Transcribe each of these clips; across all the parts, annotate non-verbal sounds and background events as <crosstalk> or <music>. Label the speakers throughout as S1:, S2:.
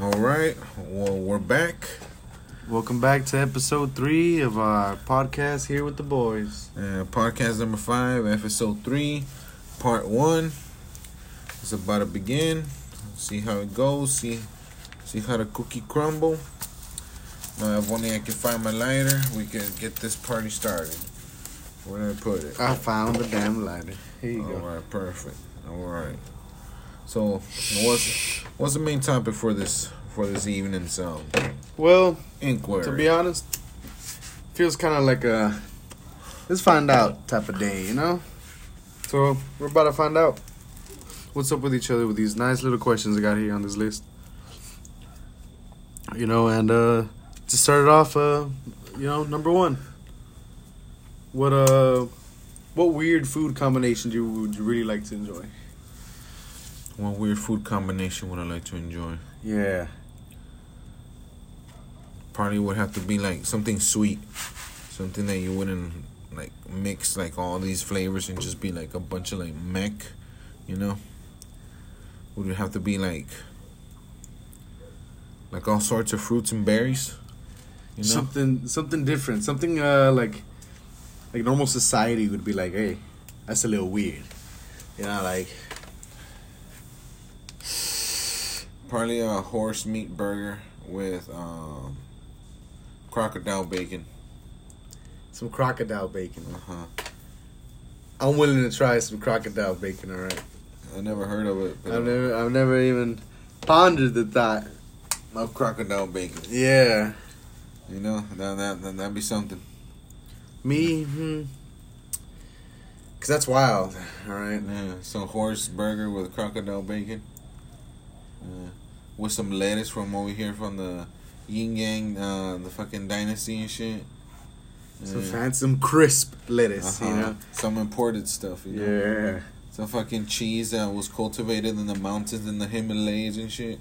S1: All right. Well, we're back.
S2: Welcome back to episode three of our podcast here with the boys.
S1: Uh, podcast number five, episode three, part one. It's about to begin. See how it goes. See, see how the cookie crumble. Now, if only I can find my lighter, we can get this party started. Where did I put it?
S2: I found the damn lighter. Here you
S1: All
S2: go.
S1: right, perfect. All right. So, what's what's the main topic for this for this evening's um
S2: Well,
S1: inquiry?
S2: to be honest, feels kind of like a let's find out type of day, you know. So we're about to find out what's up with each other with these nice little questions I got here on this list. You know, and uh to start it off, uh, you know, number one, what uh, what weird food combination do you, would you really like to enjoy?
S1: What weird food combination would I like to enjoy?
S2: Yeah,
S1: Probably would have to be like something sweet, something that you wouldn't like mix like all these flavors and just be like a bunch of like mech, you know. Would it have to be like like all sorts of fruits and berries, you know?
S2: something something different, something uh like like normal society would be like, hey, that's a little weird, you know, like
S1: Probably a horse meat burger with um, crocodile bacon.
S2: some crocodile bacon.
S1: Uh huh.
S2: I'm willing to try some crocodile bacon. All right,
S1: I never heard of it.
S2: I've never I've never even pondered the thought.
S1: of crocodile bacon.
S2: Yeah,
S1: You know, that that that that'd be something.
S2: me, hmm. cause that's wild. All right,
S1: Yeah, some horse burger with crocodile bacon. Uh, with some lettuce from over here from the Yin Yang, uh, the fucking dynasty and shit.
S2: some
S1: Yeah.
S2: some crisp lettuce, you
S1: Uh-huh.
S2: know.
S1: Some imported stuff, you know.
S2: Yeah,
S1: Some fucking cheese that was cultivated in the mountains in the Himalayas and shit.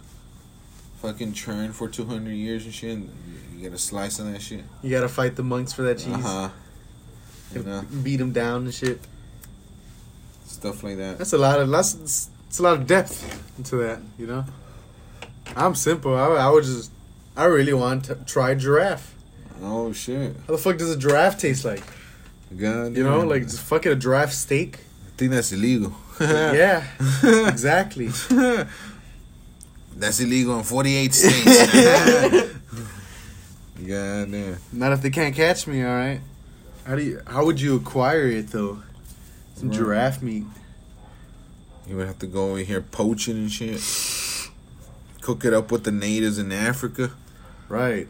S1: Fucking churned for 200 years and shit. and You get a slice of that shit.
S2: you gotta fight the monks for that cheese.
S1: Uh huh. You know,
S2: Beat them down and shit.
S1: stuff like that.
S2: That's a lot of that's it's a lot of depth into that, you know. I'm simple. I, I would just I really want to try giraffe.
S1: Oh shit.
S2: How the fuck does a giraffe taste like?
S1: God,
S2: You know,
S1: damn.
S2: like just fucking a giraffe steak.
S1: I think that's illegal. <laughs>
S2: yeah, exactly. <laughs>
S1: That's illegal in 48 states. <laughs> God damn.
S2: Not if they can't catch me. All right. How do you? How would you acquire it though? Some
S1: Right.
S2: giraffe meat.
S1: You would have to go over here poaching and shit. Cook it up with the natives in Africa.
S2: Right.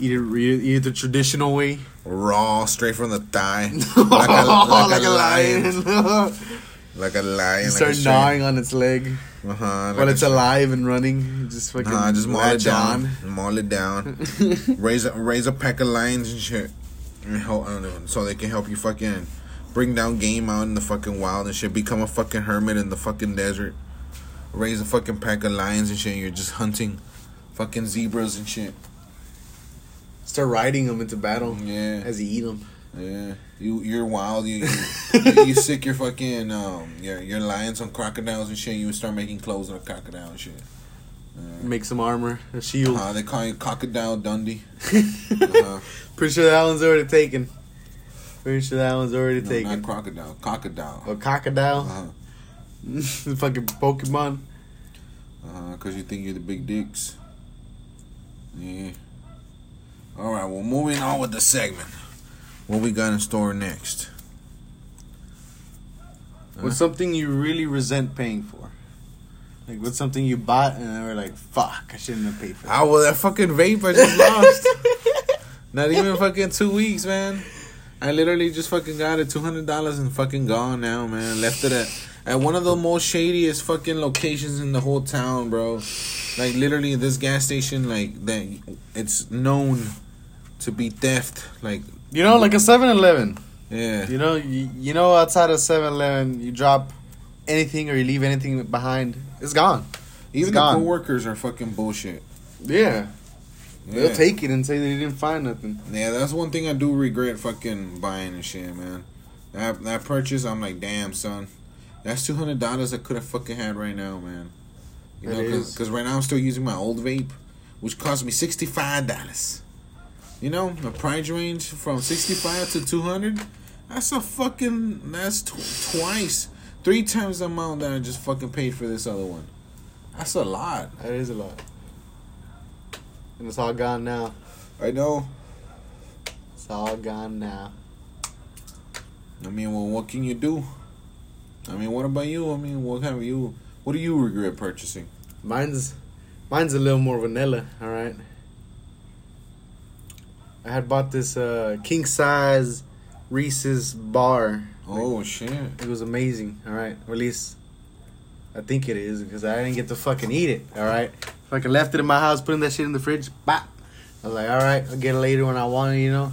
S2: Eat it, eat it the traditional way.
S1: Raw, straight from the thigh. <laughs> like, a, like, a lion. <laughs> Like a lion.
S2: you
S1: like
S2: start
S1: a
S2: gnawing on its leg
S1: Uh-huh.
S2: while it's alive and running. Just fucking
S1: Nah, just maul it down. Maul it down. <laughs> raise a raise a pack of lions and shit, and help, know, so they can help you fucking bring down game out in the fucking wild and shit. Become a fucking hermit in the fucking desert. Raise a fucking pack of lions and shit. And you're just hunting fucking zebras and shit.
S2: Start riding them into battle
S1: Yeah,
S2: as you eat them.
S1: yeah. You you're wild. You you, you, <laughs> you sick your fucking um your your lions on crocodiles and shit. You start making clothes on a crocodile and shit.
S2: Make some armor, a shield.
S1: Uh, they call you Crocodile Dundee. <laughs> Uh-huh.
S2: Pretty sure that one's already taken. Pretty sure that one's already
S1: No,
S2: taken.
S1: not crocodile. Crocodile.
S2: A crocodile.
S1: Uh-huh. <laughs>
S2: fucking Pokemon.
S1: Uh-huh. Cause you think you're the big dicks. Yeah. All right. Well, moving on with the segment. What we got in store next?
S2: What's something you really resent paying for? Like, what's something you bought and then we're like, fuck, I shouldn't have paid for that.
S1: Ah, well, that fucking vape I just lost. <laughs> Not even fucking two weeks, man. I literally just fucking got it, two hundred dollars and fucking gone now, man. Left it at at one of the most shadiest fucking locations in the whole town, bro. Like literally, this gas station, like that, it's known to be theft. Like,
S2: You know, like a 7 Eleven.
S1: yeah,
S2: You know, you, you know, outside of 7 Eleven, you drop anything or you leave anything behind, it's gone.
S1: even
S2: it's
S1: the
S2: gone.
S1: coworkers are fucking bullshit.
S2: Yeah.
S1: Yeah.
S2: They'll take it and say they didn't find nothing.
S1: Yeah, that's one thing I do regret fucking buying and shit, man. That that purchase, I'm like, damn, son, that's two hundred dollars I could have fucking had right now, man. You
S2: It
S1: know, because right now I'm still using my old vape, which cost me sixty five dollars. You know, the price range from sixty five to two hundred. That's a fucking. That's tw- twice, three times the amount that I just fucking paid for this other one. That's a lot.
S2: That is a lot. And it's all gone now.
S1: I know.
S2: It's all gone now.
S1: I mean, well, what can you do? I mean, what about you? I mean, what have you? What do you regret purchasing?
S2: Mine's mine's a little more vanilla, all right. I had bought this uh, king size Reese's bar.
S1: Oh shit!
S2: It was amazing, all right. Or at least I think it is because I didn't get to fucking eat it, all right. Fucking left it in my house, putting that shit in the fridge. Bop. I was like, all right, I'll get it later when I want it, you know.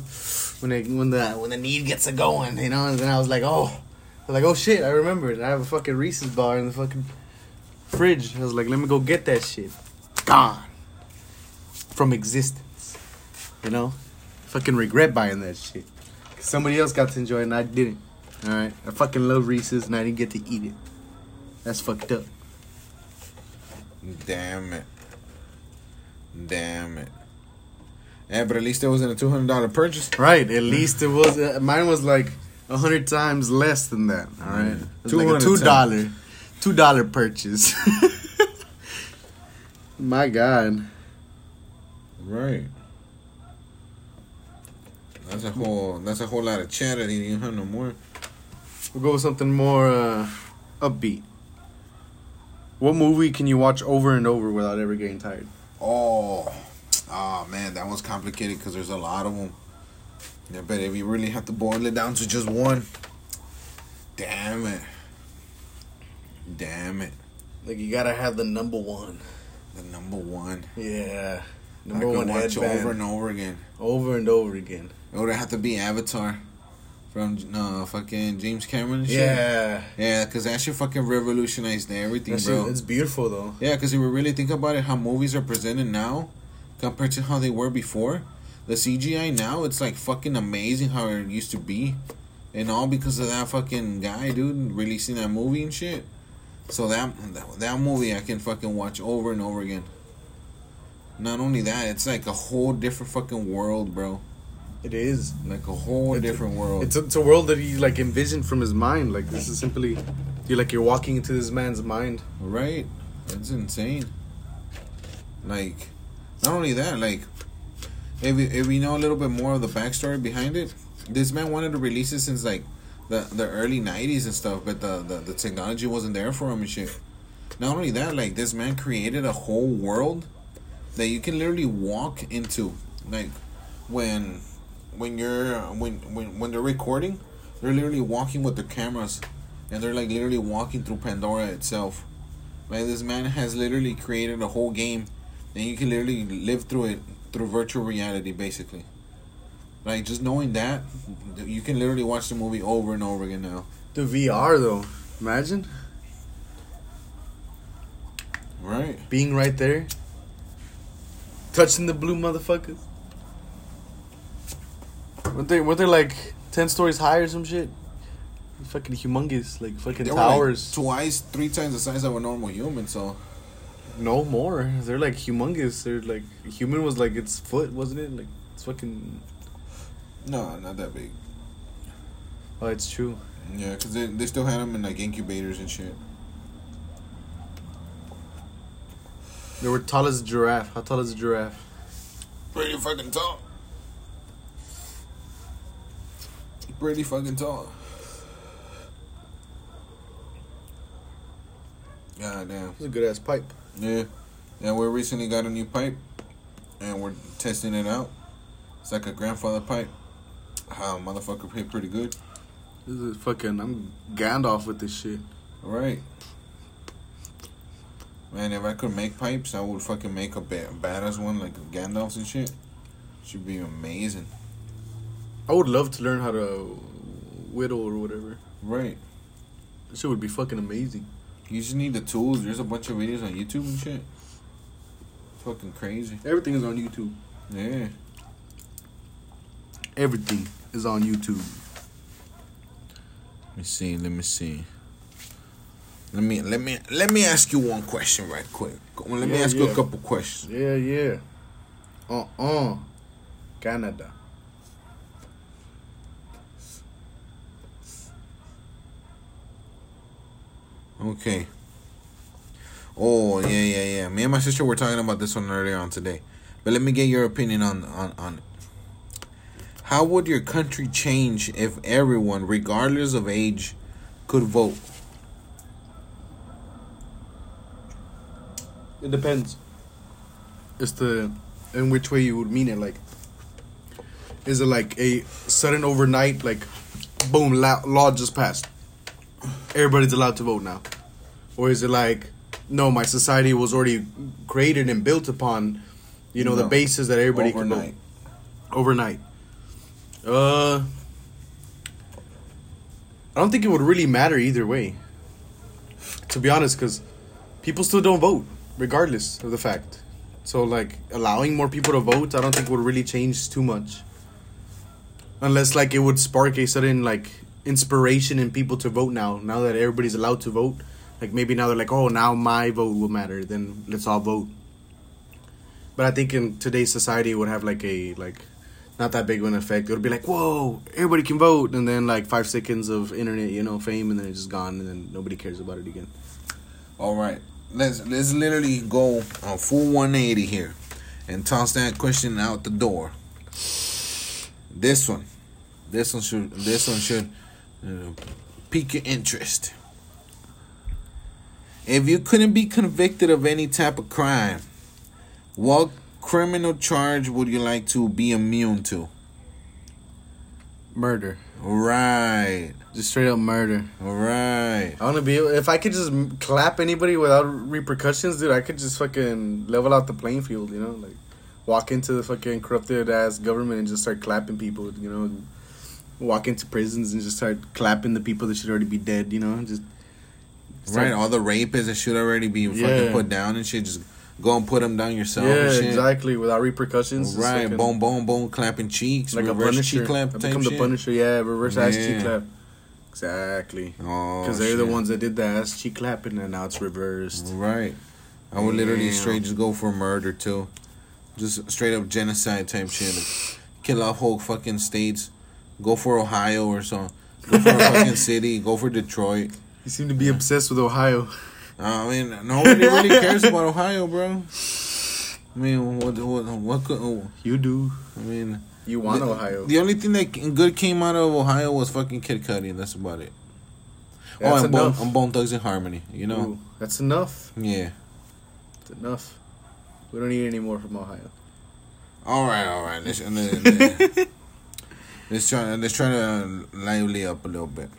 S2: When it, when the when the need gets it going, you know. And then I was like, oh, I was like, oh shit, I remember it. I have a fucking Reese's bar in the fucking fridge. I was like, let me go get that shit. Gone from existence, you know. Fucking regret buying that shit. Somebody else got to enjoy it and I didn't. All right, I fucking love Reese's and I didn't get to eat it. That's fucked up.
S1: Damn it! Damn it! Yeah, but at least it wasn't a two hundred dollar purchase.
S2: Right, at least it was. Uh, mine was like a hundred times less than that. All right, like a two dollar, two dollar purchase. <laughs> My God,
S1: Right. That's a whole. That's a whole lot of chatter. You have no more.
S2: we'll go with something more uh, upbeat. What movie can you watch over and over without ever getting tired?
S1: Oh, oh man, that one's complicated because there's a lot of them. Yeah, but if you really have to boil it down to just one, damn it, damn it,
S2: Like you gotta have the number one.
S1: the number one.
S2: Yeah,
S1: I
S2: number
S1: could
S2: one
S1: watch
S2: headband.
S1: over and over again.
S2: over and over again.
S1: It would have to be Avatar from uh, fucking James Cameron. And shit.
S2: Yeah,
S1: yeah, because that shit fucking revolutionized everything,
S2: That
S1: bro.
S2: it's beautiful though.
S1: Yeah, because if we really think about it, how movies are presented now compared to how they were before, the CGI now it's like fucking amazing how it used to be, and all because of that fucking guy, dude, releasing that movie and shit. So that that, that movie I can fucking watch over and over again. Not only that, it's like a whole different fucking world, bro.
S2: It is.
S1: Like a whole
S2: It's a-
S1: different world.
S2: It's a, it's a world that he like envisioned from his mind. Like this is simply, you're like you're walking into this man's mind.
S1: Right. it's insane. Like, not only that, like, if we, if we know a little bit more of the backstory behind it, this man wanted to release it since like the the early '90s and stuff, but the the, the technology wasn't there for him and shit. Not only that, like this man created a whole world that you can literally walk into. Like when when you're when when when they're recording, they're literally walking with their cameras, and they're like literally walking through Pandora itself. Like this man has literally created a whole game, and you can literally live through it through virtual reality, basically. Like just knowing that, you can literally watch the movie over and over again now.
S2: The VR though, imagine
S1: Right.
S2: being right there, touching the blue motherfuckers. Weren't they? Were they like ten stories high or some shit? Fucking humongous, like fucking
S1: They were like
S2: towers.
S1: twice, three times the size of a normal human. So
S2: no more. They're like humongous. They're like human was like its foot, wasn't it? Like it's fucking.
S1: no, not that big.
S2: Oh, it's true.
S1: Yeah, because they, they still had them in like incubators and shit.
S2: They were tall as a giraffe. How tall is a giraffe?
S1: Pretty fucking tall. Pretty fucking tall. God damn.
S2: It's a good ass pipe.
S1: Yeah. And we recently got a new pipe and we're testing it out. It's like a grandfather pipe. How motherfucker hit pretty good.
S2: This is fucking. I'm Gandalf with this shit.
S1: Right. Man, if I could make pipes, I would fucking make a ba- badass one like Gandalf's and shit. Should be amazing.
S2: I would love to learn how to whittle or whatever.
S1: Right.
S2: This shit would be fucking amazing.
S1: You just need the tools. There's a bunch of videos on YouTube and shit. Fucking crazy.
S2: Everything is on YouTube.
S1: Yeah.
S2: Everything is on YouTube.
S1: Let me see. Let me see. Let me let me let me ask you one question right quick. Let me
S2: Yeah,
S1: ask you a couple questions.
S2: Yeah, yeah. Uh uh Canada.
S1: Okay. Oh yeah yeah yeah. Me and my sister were talking about this one earlier on today, but let me get your opinion on on on it. How would your country change if everyone, regardless of age, could vote?
S2: It depends. It's the in which way you would mean it. Like, is it like a sudden overnight, like, boom, law, law just passed. Everybody's allowed to vote now, or is it like, no, my society was already created and built upon, you know, the
S1: No.
S2: basis that everybody
S1: Overnight.
S2: can vote overnight. Uh, I don't think it would really matter either way. To be honest, because people still don't vote, regardless of the fact. So, like, allowing more people to vote, I don't think would really change too much. Unless, like, it would spark a sudden, like, inspiration in people to vote now. Now that everybody's allowed to vote. Like, maybe now they're like, oh, now my vote will matter. Then let's all vote. But I think in today's society, it would have, like, a, like, not that big of an effect. It would be like, whoa, everybody can vote. And then, like, five seconds of internet, you know, fame, and then it's just gone, and then nobody cares about it again.
S1: All right, let's let's literally go on full 180 here, and toss that question out the door. This one, this one should this one should uh, pique your interest. If you couldn't be convicted of any type of crime, what criminal charge would you like to be immune to?
S2: Murder.
S1: Right,
S2: Just straight up murder.
S1: right.
S2: I want to be able, if I could just clap anybody without repercussions, dude, I could just fucking level out the playing field, you know? Like, walk into the fucking corrupted ass government and just start clapping people, you know? Walk into prisons and just start clapping the people that should already be dead, you know? Just.
S1: Right, all the rapists that should already be fucking
S2: Yeah.
S1: put down and shit. Just go and put them down yourself.
S2: Yeah, exactly. Without repercussions.
S1: Right,
S2: fucking-
S1: boom, boom, boom, clapping cheeks,
S2: Like a punisher.
S1: cheek clap
S2: become
S1: shit.
S2: the punisher, yeah, reverse ass cheek
S1: Yeah.
S2: clap. Exactly.
S1: Oh,
S2: Because they're the ones that did the ass cheek clapping, and now it's reversed.
S1: Right. I would literally
S2: Damn.
S1: straight just go for murder too, just straight up genocide type shit. Like, kill off whole fucking states. Go for Ohio or so. Go for a fucking <laughs> city. Go for Detroit.
S2: You seem to be obsessed with Ohio.
S1: I mean, nobody really cares about Ohio, bro. I mean, what, what, what could? oh,
S2: You do.
S1: I mean,
S2: You want
S1: the,
S2: Ohio.
S1: The only thing that good came out of Ohio was fucking Kid Cudi, and that's about it.
S2: Oh, that's
S1: oh, and Bone, and Bone Thugs-n-Harmony, you know?
S2: Ooh, that's enough.
S1: Yeah.
S2: That's enough. We don't need any more from Ohio.
S1: All right, all right. Let's let's, <laughs> let's try let's try to lively up a little bit.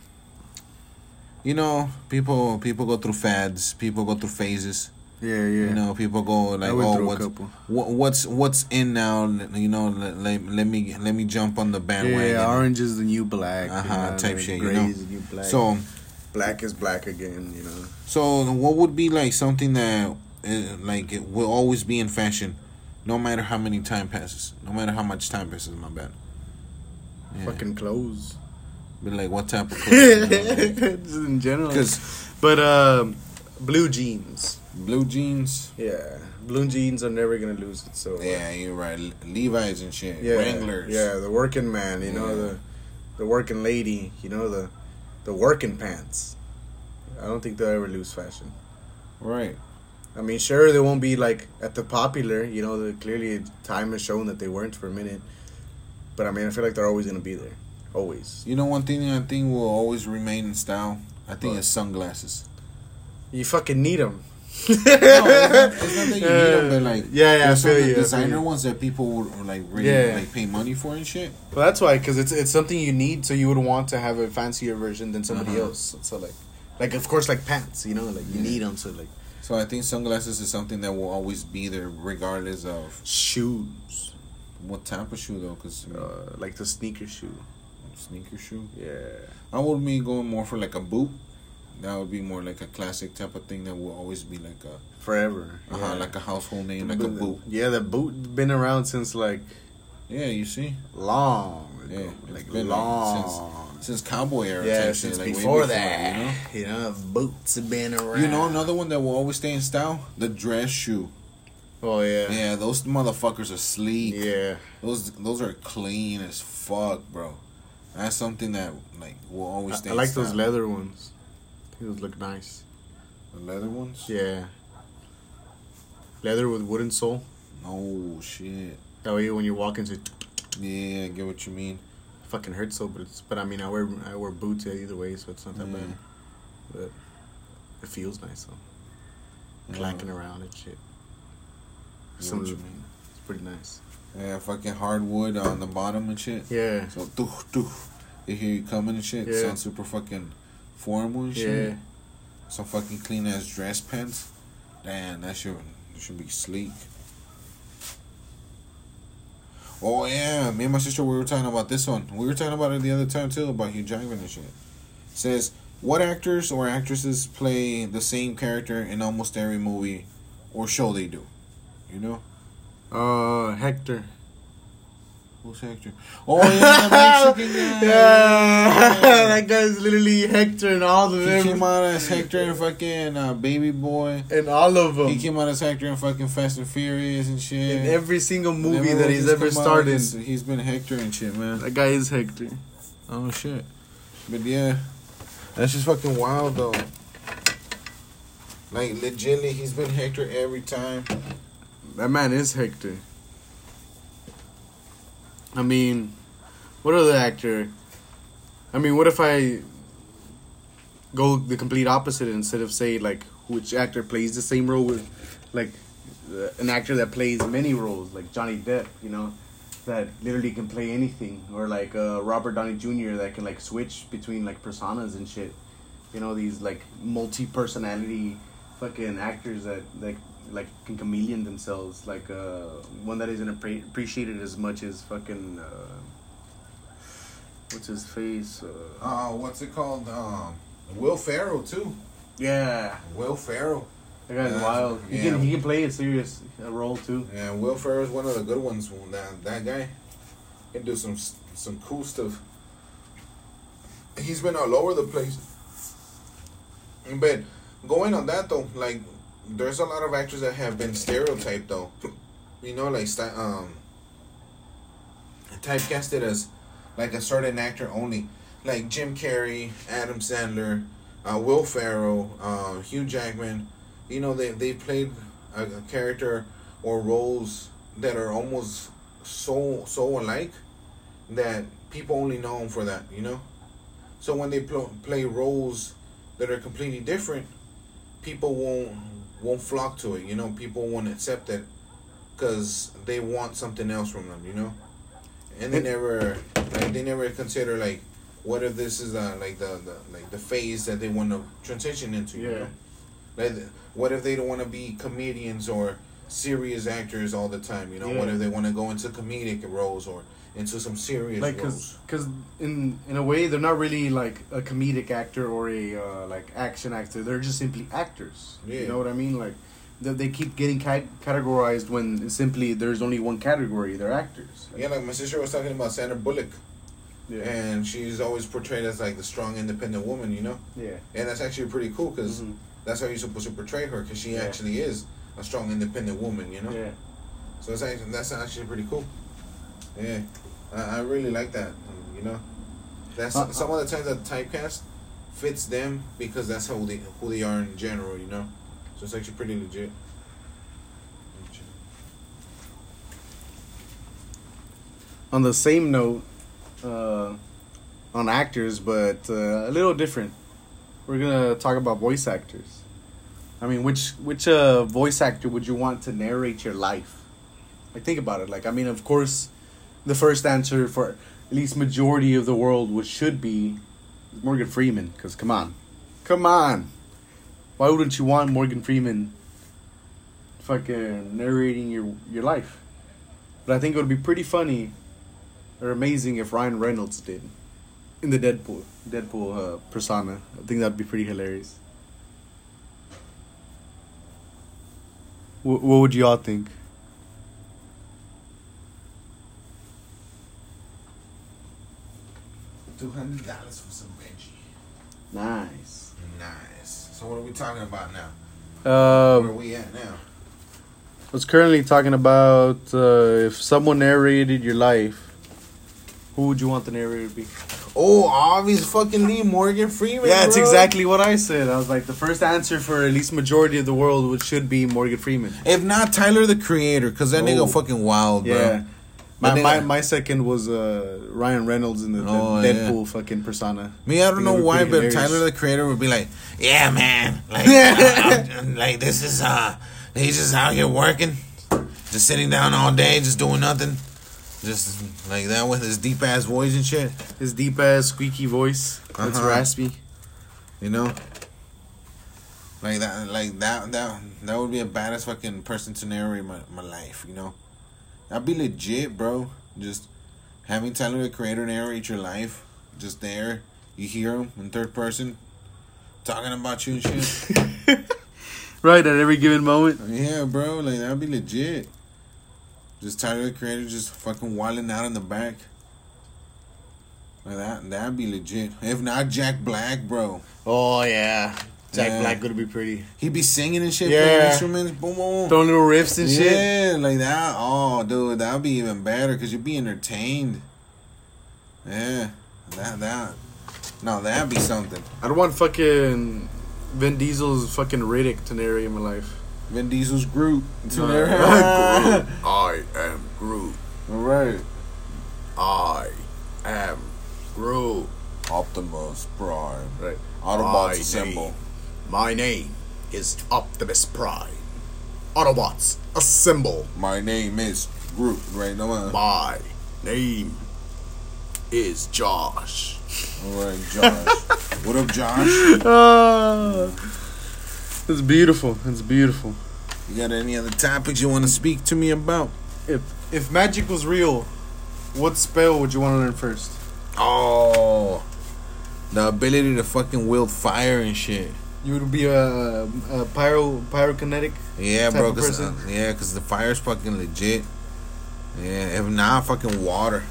S1: You know, people people go through fads. People go through phases.
S2: Yeah, yeah.
S1: You know, people go like, oh, what's what, what's what's in now? You know, let, let, let me let me jump on the bandwagon.
S2: yeah, orange is the new black.
S1: Uh-huh,
S2: you know,
S1: type shit, you know.
S2: is the new black.
S1: So
S2: black is black again. You know.
S1: so what would be like something that uh, like it will always be in fashion, no matter how many time passes, no matter how much time passes. My bad. Yeah.
S2: Fucking clothes.
S1: Be like, what type of <laughs> clothes?
S2: Just in general.
S1: Because
S2: But um, blue jeans.
S1: blue jeans.
S2: Yeah, blue jeans are never gonna lose it. So
S1: Yeah, you're right. Levi's and shit.
S2: yeah,
S1: Wranglers.
S2: Yeah, the working man. You know
S1: Yeah.
S2: the the working lady. You know the the working pants. I don't think they'll ever lose fashion.
S1: Right.
S2: I mean, sure, they won't be like at the popular. You know, the, clearly time has shown that they weren't for a minute. But I mean, I feel like they're always gonna be there, always.
S1: You know, one thing I think will always remain in style. I think
S2: What?
S1: it's sunglasses.
S2: You fucking need them.
S1: no, it's not, it's not that you need them, but like
S2: Yeah, yeah, I
S1: some
S2: feel
S1: of the
S2: you, feel
S1: designer ones that people would like really
S2: Yeah.
S1: like pay money for and shit.
S2: Well, that's why, because it's it's something you need, so you would want to have a fancier version than somebody
S1: Uh-huh.
S2: else. So like, like of course, like pants, you know, like you
S1: Yeah.
S2: need them. So like
S1: So I think sunglasses is something that will always be there, regardless of
S2: shoes,
S1: what type of shoe though. Because
S2: uh, like the sneaker shoe.
S1: Sneaker shoe.
S2: Yeah,
S1: I would be going more for like a boot. That would be more like a classic type of thing that will always be like a
S2: forever.
S1: uh
S2: yeah.
S1: like a household name, like a boot.
S2: Yeah, the boot been around since like
S1: Yeah, you see.
S2: long. Ago.
S1: Yeah,
S2: like
S1: been, like,
S2: long.
S1: since- since cowboy era.
S2: Yeah, since
S1: like way
S2: before, that,
S1: you
S2: you know? boots have been around.
S1: You know another one that will always stay in style? The dress shoe.
S2: Oh yeah,
S1: Yeah, those motherfuckers are sleek.
S2: yeah.
S1: Those those are clean as fuck, bro. That's something that like will always
S2: I,
S1: stay.
S2: I like those leather ones. Those look nice.
S1: The leather ones.
S2: Yeah. Leather with wooden sole.
S1: Oh shit.
S2: That way, when you walk into,
S1: Yeah, I get what you mean.
S2: fucking hurts so, but it's. But I mean, I wear I wear boots either way, so it's not that
S1: Mm.
S2: bad. But it feels nice though, clacking around and shit. Some
S1: what you mean.
S2: It's pretty nice.
S1: Yeah, fucking hardwood on the bottom and shit.
S2: Yeah.
S1: So doof, doof. They hear you coming and shit.
S2: Yeah.
S1: Sounds super fucking formal and shit.
S2: Yeah.
S1: Some fucking clean ass dress pants. Damn, that should that should be sleek. Oh yeah, me and my sister we were talking about this one. We were talking about it the other time too about Hugh Jackman and shit. says what actors or actresses play the same character in almost every movie or show they do. You know?
S2: Uh, Hector.
S1: Who's Hector? Oh yeah, <laughs> Mexican guy.
S2: yeah, <laughs> that guy's literally Hector in all of
S1: He
S2: them.
S1: came out as Hector in fucking uh, Baby Boy.
S2: and all of them.
S1: He came out as Hector in fucking Fast and Furious and shit.
S2: in every single movie that he's
S1: he's
S2: ever
S1: come out,
S2: starred in.
S1: he's- he's been Hector and shit, man.
S2: That guy is Hector.
S1: Oh shit. But yeah, that's just fucking wild though. Like legitly, he's been Hector every time.
S2: That man is Hector. I mean, what other actor? I mean, what if I go the complete opposite instead of say like which actor plays the same role with like uh, an actor that plays many roles like Johnny Depp, you know, that literally can play anything, or like uh, Robert Downey Jr. that can like switch between like personas and shit. You know, these like multi personality fucking actors that that like can chameleon themselves. Like uh, one that isn't appre- appreciated as much as fucking uh, what's his face? Uh,
S1: Uh, what's it called? Um, Will Ferrell too.
S2: yeah,
S1: Will Ferrell.
S2: that guy's
S1: Yeah,
S2: wild. He
S1: yeah.
S2: can he can play a serious uh, role too.
S1: Yeah, Will Ferrell's one of the good ones. That that guy can do some some cool stuff. He's been all over the place. But going on that though, like there's a lot of actors that have been stereotyped though. <laughs> You know, like um typecasted as like a certain actor only, like Jim Carrey, Adam Sandler, uh, Will Ferrell, uh, Hugh Jackman. You know, they they played a, a character or roles that are almost so so alike that people only know them for that. You know, so when they pl- play roles that are completely different, people won't won't flock to it. You know, people won't accept it because they want something else from them. You know, and they never like they never consider like what if this is uh, like the, the like the phase that they want to transition into. You know? Like, what if they don't want to be comedians or serious actors all the time? You know, what if they want to go into comedic roles or into some serious
S2: like because cause in in a way they're not really like a comedic actor or a uh, like action actor they're just simply actors
S1: Yeah.
S2: you know what i mean like they, they keep getting ca- categorized when simply there's only one category they're actors
S1: Yeah, like my sister was talking about Sandra Bullock,
S2: yeah
S1: and she's always portrayed as like the strong, independent woman. You know,
S2: yeah
S1: and that's actually pretty cool because
S2: Mhm.
S1: that's how you're supposed to portray her because she
S2: Yeah.
S1: actually is a strong, independent woman. You know,
S2: yeah
S1: so actually, that's actually pretty cool. Yeah, I, I really like that. You know, that's
S2: Uh,
S1: some of the times that typecast fits them because that's how they who they are in general. You know, so it's actually pretty legit.
S2: on the same note uh, on actors but uh, a little different we're gonna talk about voice actors i mean which which uh, voice actor would you want to narrate your life like think about it like i mean of course the first answer for at least majority of the world which should be morgan freeman because come on come on why wouldn't you want morgan freeman fucking narrating your your life but i think it would be pretty funny or amazing if Ryan Reynolds did in the Deadpool Deadpool uh, persona. I think that'd be pretty hilarious. Wh- what would y'all think?
S1: Two hundred dollars for some veggie.
S2: Nice.
S1: Nice. So what are we talking about now? Where are we at now?
S2: was currently talking about uh, if someone narrated your life, who would you want the narrator to be?
S1: Oh, obvious fucking Lee Morgan Freeman.
S2: Yeah, it's
S1: bro.
S2: exactly what I said. I was like, the first answer for at least majority of the world would should be Morgan Freeman.
S1: If not Tyler the Creator, cause that
S2: Oh.
S1: nigga fucking wild, bro.
S2: Yeah. My, my, my second was uh, Ryan Reynolds in the, the
S1: Oh, yeah.
S2: Deadpool fucking persona.
S1: Me, I don't know why, but
S2: hilarious.
S1: Tyler the Creator would be like, "Yeah, man, like, <laughs> uh, like this is uh, he's just out here working, just sitting down all day, just doing nothing, just like that with his deep ass voice and shit,
S2: His deep ass squeaky voice. It's
S1: Uh-huh.
S2: raspy.
S1: you know." Like that, like that, that, that would be a badass fucking person to narrate my, my life, you know. That'd be legit, bro. Just having Tyler the Creator narrate your life, just there, you hear him in third person, talking about you and shit. <laughs>
S2: Right, at every given moment.
S1: Yeah, bro, like that'd be legit. Just Tyler the Creator just fucking wilding out in the back. Like that, that'd be legit. If not Jack Black, bro,
S2: Oh, yeah. Jack
S1: Yeah.
S2: Black would be pretty.
S1: he'd be singing and shit,
S2: Yeah.
S1: playing instruments, boom, boom.
S2: Throwing little riffs and shit.
S1: Yeah, like that. Oh, dude, that'd be even better because you'd be entertained. Yeah, that that. No, that'd be something.
S2: I'd want fucking Vin Diesel's fucking Riddick to narrate my life.
S1: Vin Diesel's Groot.
S2: No.
S1: All <laughs> <laughs>
S2: I am Groot.
S1: right.
S2: I am Groot.
S1: Optimus Prime.
S2: Right.
S1: Autobots
S2: My
S1: assemble.
S2: Name- My name is Optimus Prime. Autobots, assemble.
S1: My name is Groot. Right, no man.
S2: My name is Josh.
S1: All right, Josh. <laughs> what up, Josh?
S2: Ah, it's beautiful. It's beautiful.
S1: You got any other topics you want to speak to me about?
S2: If if magic was real, what spell would you want to learn first?
S1: Oh, the ability to fucking wield fire and shit.
S2: You would be a, a pyro pyrokinetic.
S1: Yeah, bro. Cause, uh, yeah, cause the fire's fucking legit. Yeah, if not, fucking water.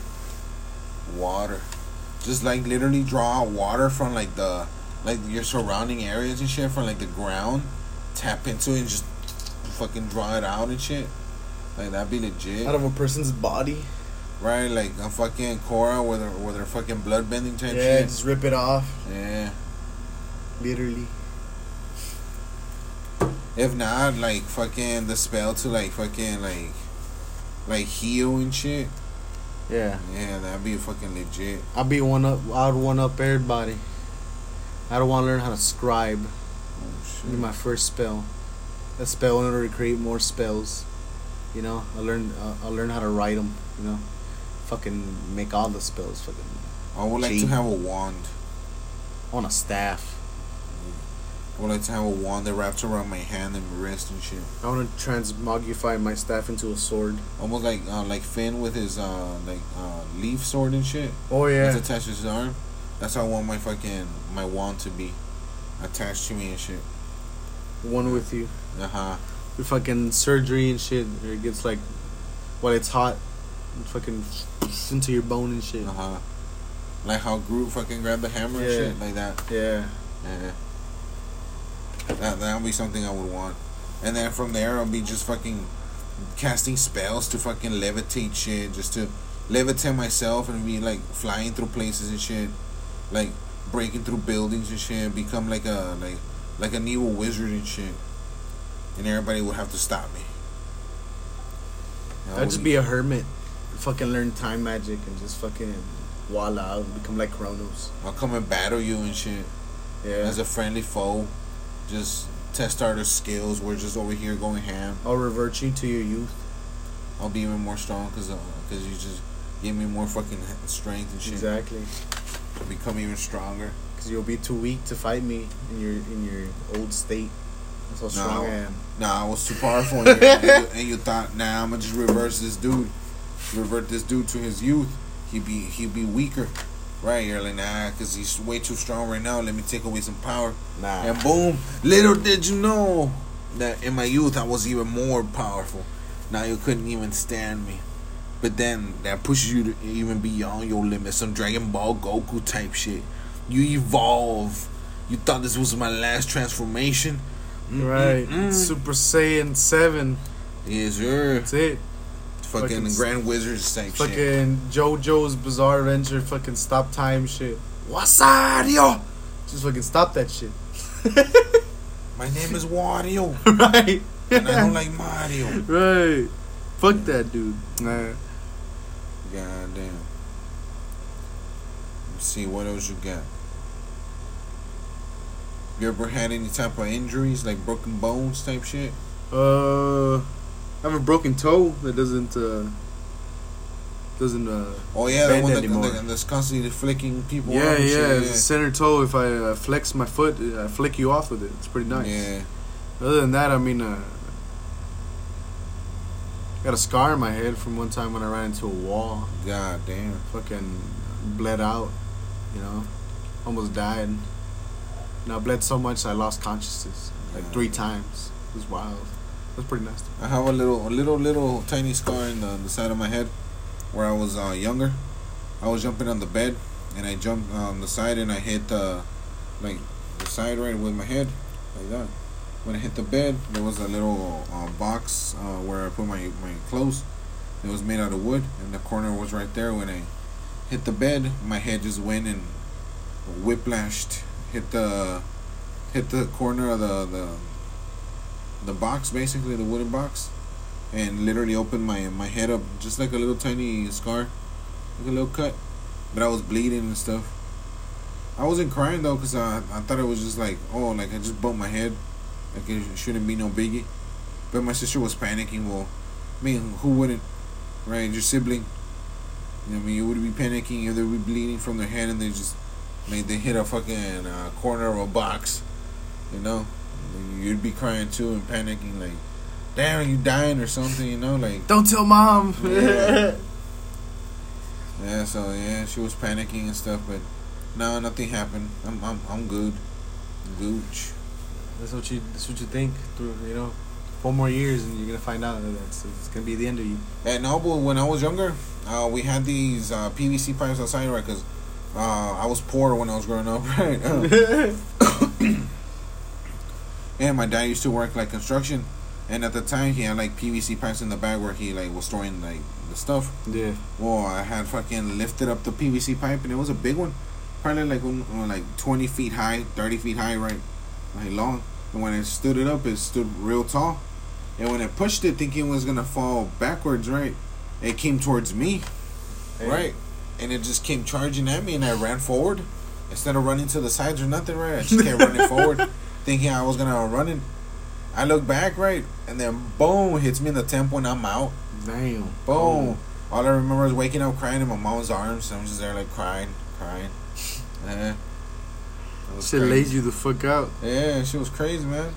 S1: Water. Just like literally draw water from like the, like your surrounding areas and shit from like the ground. Tap into it and just fucking draw it out and shit. Like that'd be legit,
S2: Out of a person's body.
S1: right? Like a fucking Korra with her with her fucking blood bending type
S2: Yeah,
S1: shit.
S2: just rip it off.
S1: Yeah.
S2: Literally.
S1: If not, like fucking the spell to like fucking like, like heal and shit.
S2: Yeah.
S1: Yeah, that'd be fucking legit.
S2: I'd be one up. I'd one up everybody. I don't want to learn how to scribe.
S1: Oh,
S2: Be my first spell. A spell in order to create more spells. You know, I learn. Uh, I'll learn how to write them. You know, fucking make all the spells. Fucking
S1: I would like
S2: Gee.
S1: to have a wand.
S2: on a staff.
S1: I like to have a wand that wraps around my hand and wrist and shit.
S2: I want to transmogrify my staff into a sword.
S1: Almost like uh, like Finn with his uh like uh leaf sword and shit.
S2: Oh yeah.
S1: It's attached to his arm. That's how I want my fucking my wand to be attached to me and shit.
S2: one with you.
S1: Uh huh.
S2: With fucking surgery and shit. It gets like, while it's hot, it fucking into your bone and shit.
S1: Uh huh. Like how Groot fucking grabbed the hammer and shit like that.
S2: Yeah.
S1: Yeah. That that would be something I would want. And then from there I'll be just fucking casting spells to fucking levitate shit, just to levitate myself and be like flying through places and shit. Like breaking through buildings and shit, become like a like like an evil wizard and shit. And everybody would have to stop me.
S2: I'd just be a hermit. Fucking learn time magic and just fucking voila, become like Kronos.
S1: I'll come and battle you and shit.
S2: Yeah.
S1: As a friendly foe. Just test out our skills. We're just over here going ham.
S2: I'll revert you to your youth.
S1: I'll be even more strong because uh, cause you just give me more fucking strength and shit.
S2: Exactly.
S1: I'll become even stronger.
S2: Because you'll be too weak to fight me in your in your old state. That's how strong
S1: No.
S2: I am.
S1: Nah, I was too powerful, and you, and <laughs> you, and you thought, nah, I'm gonna just reverse this dude, revert this dude to his youth. He'd be he'd be weaker, right? You're like, nah, cause he's way too strong right now. Let me take away some power,
S2: Nah.
S1: and boom! Little did you know that in my youth I was even more powerful. Now you couldn't even stand me. but then that pushes you to even beyond your limits. Some Dragon Ball Goku type shit. You evolve. You thought this was my last transformation,
S2: Right.
S1: Mm-mm-mm.
S2: Super Saiyan 7.
S1: Yes, sir.
S2: That's it.
S1: Fucking,
S2: Fucking
S1: Grand Wizards type shit.
S2: Fucking JoJo's Bizarre Adventure. Fucking stop time shit. Wasario! Just fucking stop that shit. <laughs>
S1: My name is Wario, <laughs>
S2: right.
S1: and I don't like Mario. <laughs>
S2: Right. Fuck that dude. Nah.
S1: God damn. Let's see what else you got. You ever had any type of injuries, like broken bones type shit?
S2: Uh, have a broken toe that doesn't uh doesn't uh
S1: Oh yeah, the one that,
S2: anymore.
S1: that, that's constantly flicking people.
S2: yeah yeah
S1: shit,
S2: the center toe if I uh, flex my foot I flick you off with it it's pretty nice
S1: Yeah.
S2: other than that I mean uh got a scar in my head from one time when I ran into a wall
S1: God damn.
S2: fucking bled out you know almost died and I bled so much I lost consciousness like
S1: Yeah.
S2: three times it was wild was pretty nasty
S1: I have a little, a little, little tiny scar in the, the side of my head where I was uh, younger. I was jumping on the bed and I jumped on the side and I hit the, like, the side right with my head, like that. When I hit the bed, there was a little uh, box uh, where I put my, my clothes. It was made out of wood and the corner was right there. When I hit the bed, my head just went and whiplashed, hit the, hit the corner of the, the the box, basically the wooden box, and literally opened my my head up just like a little tiny scar, like a little cut. But I was bleeding and stuff. I wasn't crying though, cause I I thought it was just like oh like I just bumped my head, like it shouldn't be no biggie. But my sister was panicking. Well, I mean who wouldn't, right? Your sibling. You know what I mean you would be panicking if they be bleeding from their head and they just like they hit a fucking uh, corner of a box, you know. You'd be crying too and panicking like, damn, you dying or something, you know, like
S2: don't tell mom
S1: Yeah. <laughs> yeah. So yeah, she was panicking and stuff, but no, nothing happened. I'm I'm I'm good, gooch.
S2: That's what you. That's what you think. Through you know, four more years, and you're gonna find out that that's it's gonna be the end of you.
S1: At Noble, when I was younger, uh, we had these uh, PVC pipes outside, right? Because uh, I was poor when I was growing up, <laughs> right? <laughs> <coughs> <coughs> <coughs> and my dad used to work like construction, and at the time he had like PVC pipes in the bag where he like was storing like the stuff.
S2: yeah.
S1: Well, I had fucking lifted up the PVC pipe, and it was a big one, probably like uh, like twenty feet high, thirty feet high, right, like long. And when I stood it up, it stood real tall. And when I pushed it, thinking it was gonna fall backwards, right, it came towards me,
S2: Hey.
S1: right, and it just came charging at me, and I ran forward instead of running to the sides or nothing, right. I just kept running <laughs> forward, thinking I was gonna run it. I look back, right, and then boom, hits me in the temple, and I'm out.
S2: Damn.
S1: Boom. All I remember is waking up crying in my mom's arms. And I'm just there like crying, crying. <laughs> Yeah. She was
S2: Shit
S1: crazy.
S2: lays you the fuck out.
S1: Yeah, she was crazy, man.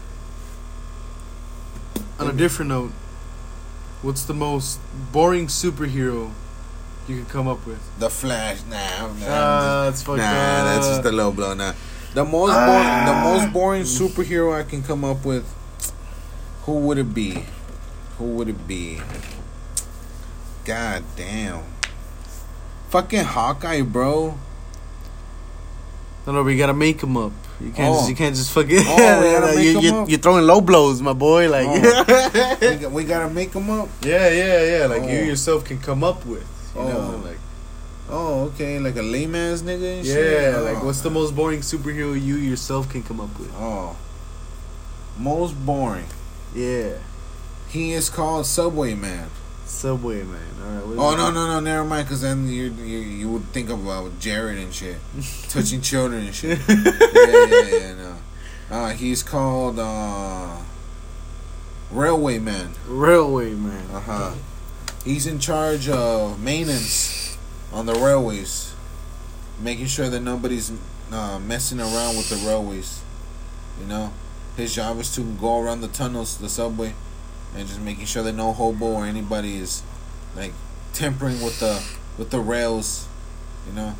S2: On a different note, what's the most boring superhero you can come up with?
S1: The Flash, nah, nah,
S2: Ah, that's fucked
S1: nah,
S2: up.
S1: that's just a low blow. Nah, the most
S2: Ah.
S1: boring, the most boring superhero I can come up with. Who would it be? Who would it be? God damn. Fucking Hawkeye, bro.
S2: No, no, we gotta make him up. You can't.
S1: Oh.
S2: Just, you can't just fucking.
S1: Oh, <laughs> make
S2: you, you,
S1: up.
S2: You're throwing low blows, my boy. Like.
S1: Oh. <laughs> we, got, we gotta make them up.
S2: yeah, yeah, yeah. Like you
S1: Oh.
S2: yourself can come up with. You
S1: Oh.
S2: know, like.
S1: Oh, okay, like a lame ass nigga and
S2: Yeah,
S1: shit.
S2: like
S1: Oh.
S2: what's the most boring superhero you yourself can come up with?
S1: Oh. Most boring.
S2: Yeah.
S1: He is called Subway Man.
S2: Subway man. All right.
S1: Oh no no no never mind because then you, you you would think about Jared and shit, <laughs> touching children and shit. <laughs> yeah yeah yeah no. Uh, he's called uh, Railway Man.
S2: Railway man.
S1: Uh huh. He's in charge of maintenance on the railways, making sure that nobody's uh, messing around with the railways. You know, his job is to go around the tunnels, the subway, and just making sure that no hobo or anybody is like tempering with the with the rails. You know.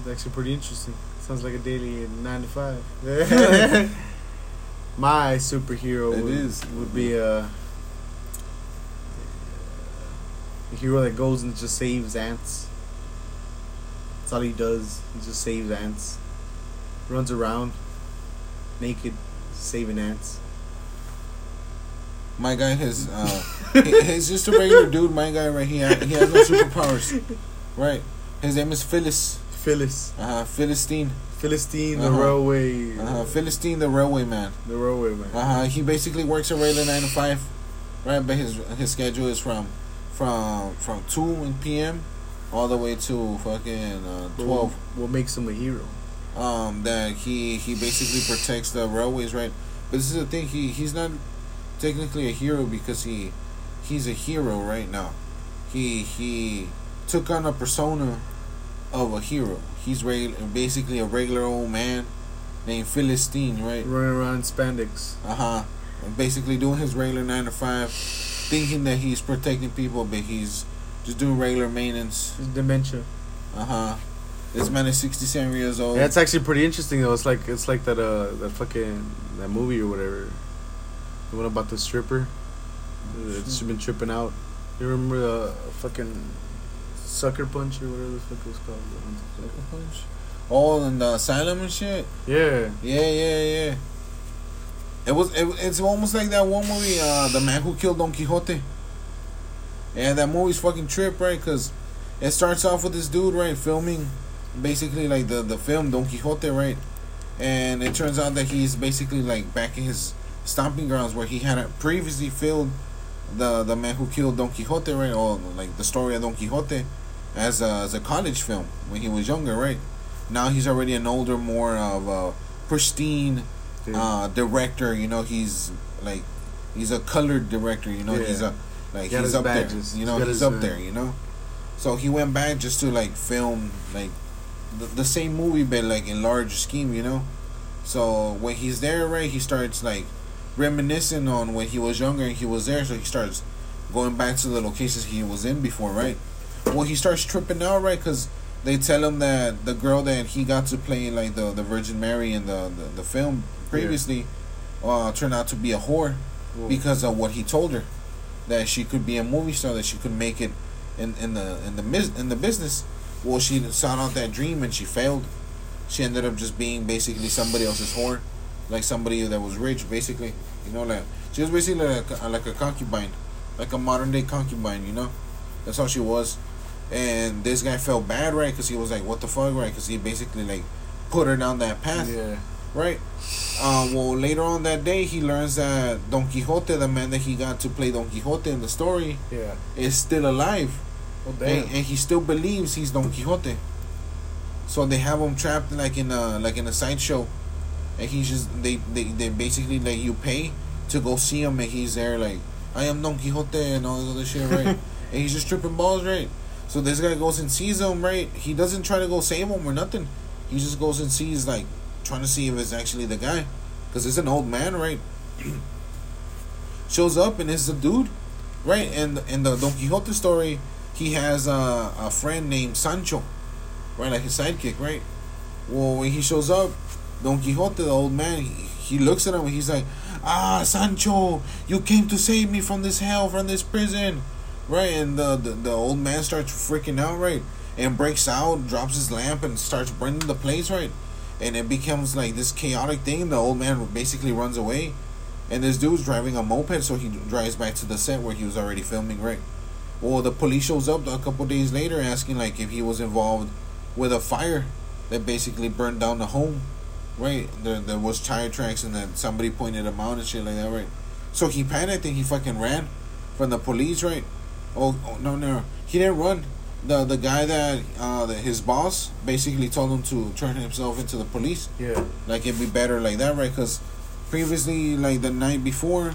S2: It's actually pretty interesting. Sounds like a daily nine to five. <laughs> <laughs> My superhero
S1: It
S2: would,
S1: is.
S2: would be uh A hero that goes and just saves ants. That's all he does. He just saves ants. Runs around naked, saving ants.
S1: My guy has, uh, <laughs> he- he's just a regular dude. My guy, right? here, he has no superpowers, right? His name is Phyllis,
S2: Phyllis.
S1: uh, huh, Philistine,
S2: Philistine, the
S1: Uh-huh.
S2: railway.
S1: uh, Philistine, the railway man.
S2: The railway man.
S1: Uh, huh. he basically works a regular nine to five, right? But his his schedule is from from from two p.m. all the way to fucking uh, twelve.
S2: What, what makes him a hero?
S1: um, that he he basically protects the railways, right? But this is the thing, he he's not technically a hero because he he's a hero right now. He he took on a persona of a hero. He's reg- basically a regular old man named Philistine, right?
S2: Running around in spandex.
S1: Uh huh. And basically doing his regular nine to five, thinking that he's protecting people, but he's just doing regular maintenance.
S2: His dementia.
S1: Uh huh. This man is sixty seven years old.
S2: Yeah, it's actually pretty interesting though. It's like it's like that uh that fucking that movie or whatever. The one about the stripper. It's been tripping out. You remember the fucking sucker punch or whatever the fuck it was called? Sucker punch.
S1: Oh, and the asylum and shit.
S2: Yeah.
S1: Yeah, yeah, yeah. It was. It, it's almost like that one movie, uh, the man who killed Don Quixote. Yeah, that movie's fucking trip, right? Cause it starts off with this dude, right, filming, basically like the the film Don Quixote, right, and it turns out that he's basically like back in his stomping grounds where he had previously filmed the the man who killed Don Quixote, right, or like the story of Don Quixote, as a, as a college film when he was younger, right. Now he's already an older, more of a pristine. Uh, director. You know, he's like he's a colored director. You know,
S2: Yeah.
S1: he's a like
S2: He
S1: he's up
S2: badges.
S1: there. You know,
S2: He's
S1: he's up
S2: uh,
S1: there. You know, so he went back just to like film like the, the same movie, but like in large scheme. You know, so when he's there, right, he starts like reminiscing on when he was younger and he was there. So he starts going back to the locations he was in before, right? Well, he starts tripping out, right? Because they tell him that the girl that he got to play like the the Virgin Mary in the the, the film previously uh, turned out to be a whore
S2: Well,
S1: because of what he told her that she could be a movie star that she could make it in in the in the mis- in the business. Well she sought out that dream and she failed. She ended up just being basically somebody else's whore like somebody that was rich basically. You know like she was basically like a, like a concubine like a modern day concubine you know? That's how she was. And this guy felt bad right? Because he was like what the fuck? Right? Because he basically like put her down that path.
S2: Yeah.
S1: Right? Um, well, later on that day, he learns that Don Quixote, the man that he got to play Don Quixote in the story,
S2: Yeah.
S1: is still alive,
S2: Oh
S1: and, and he still believes he's Don Quixote. So they have him trapped like in a like in a sideshow, and he's just they, they they basically like you pay to go see him, and he's there like I am Don Quixote and all this other shit, right? <laughs> and he's just tripping balls, right? So this guy goes and sees him, right? He doesn't try to go save him or nothing. He just goes and sees like trying to see if it's actually the guy, because it's an old man, right? <clears throat> Shows up and it's the dude, right? And in the Don Quixote story, he has a, a friend named Sancho, right? Like his sidekick, right? Well, when he shows up, Don Quixote, the old man, he, he looks at him and he's like, "Ah, Sancho, you came to save me from this hell, from this prison." Right, and the, the the old man starts freaking out, right, and breaks out, drops his lamp, and starts burning the place, right, and it becomes like this chaotic thing. The old man basically runs away, and this dude's driving a moped, so he drives back to the set where he was already filming, right. Well, the police shows up a couple days later, asking like if he was involved with a fire that basically burned down the home, right. There there was tire tracks, and then somebody pointed him out and shit like that, right. So he panicked and he fucking ran from the police, right. Oh, oh no no he didn't run. The the guy that uh that his boss basically told him to turn himself into the police.
S2: Yeah.
S1: Like it'd be better like that, right? Because previously, like the night before,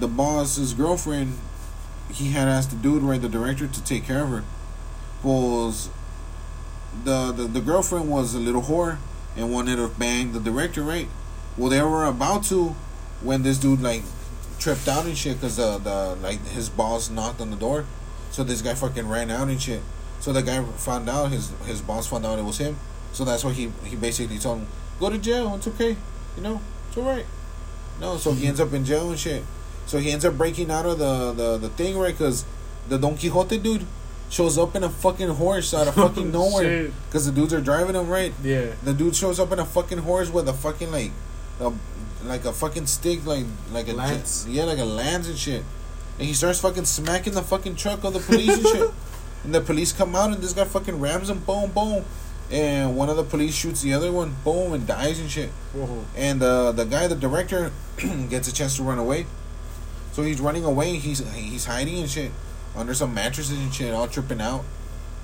S1: the boss's girlfriend, he had asked the dude, right, the director, to take care of her. Was the the, the girlfriend was a little whore and wanted to bang the director, right? Well, they were about to when this dude like tripped out and shit because the the like his boss knocked on the door, so this guy fucking ran out and shit. So the guy found out his his boss found out it was him. So that's why he he basically told him go to jail. It's okay, you know, it's alright. No, so he ends up in jail and shit. So he ends up breaking out of the the, the thing right because the Don Quixote dude shows up in a fucking horse out of fucking <laughs> nowhere. Because the dudes are driving him, right?
S2: Yeah.
S1: The dude shows up in a fucking horse with a fucking like, a, like a fucking stick, like like a
S2: Lance.
S1: yeah, like a lance and shit. And he starts fucking smacking the fucking truck of the police and shit. <laughs> And the police come out and this guy fucking rams him, boom, boom. And one of the police shoots the other one, boom, and dies and shit.
S2: Whoa.
S1: And uh, the guy, the director, <clears throat> gets a chance to run away. So he's running away. He's he's hiding and shit under some mattresses and shit, all tripping out.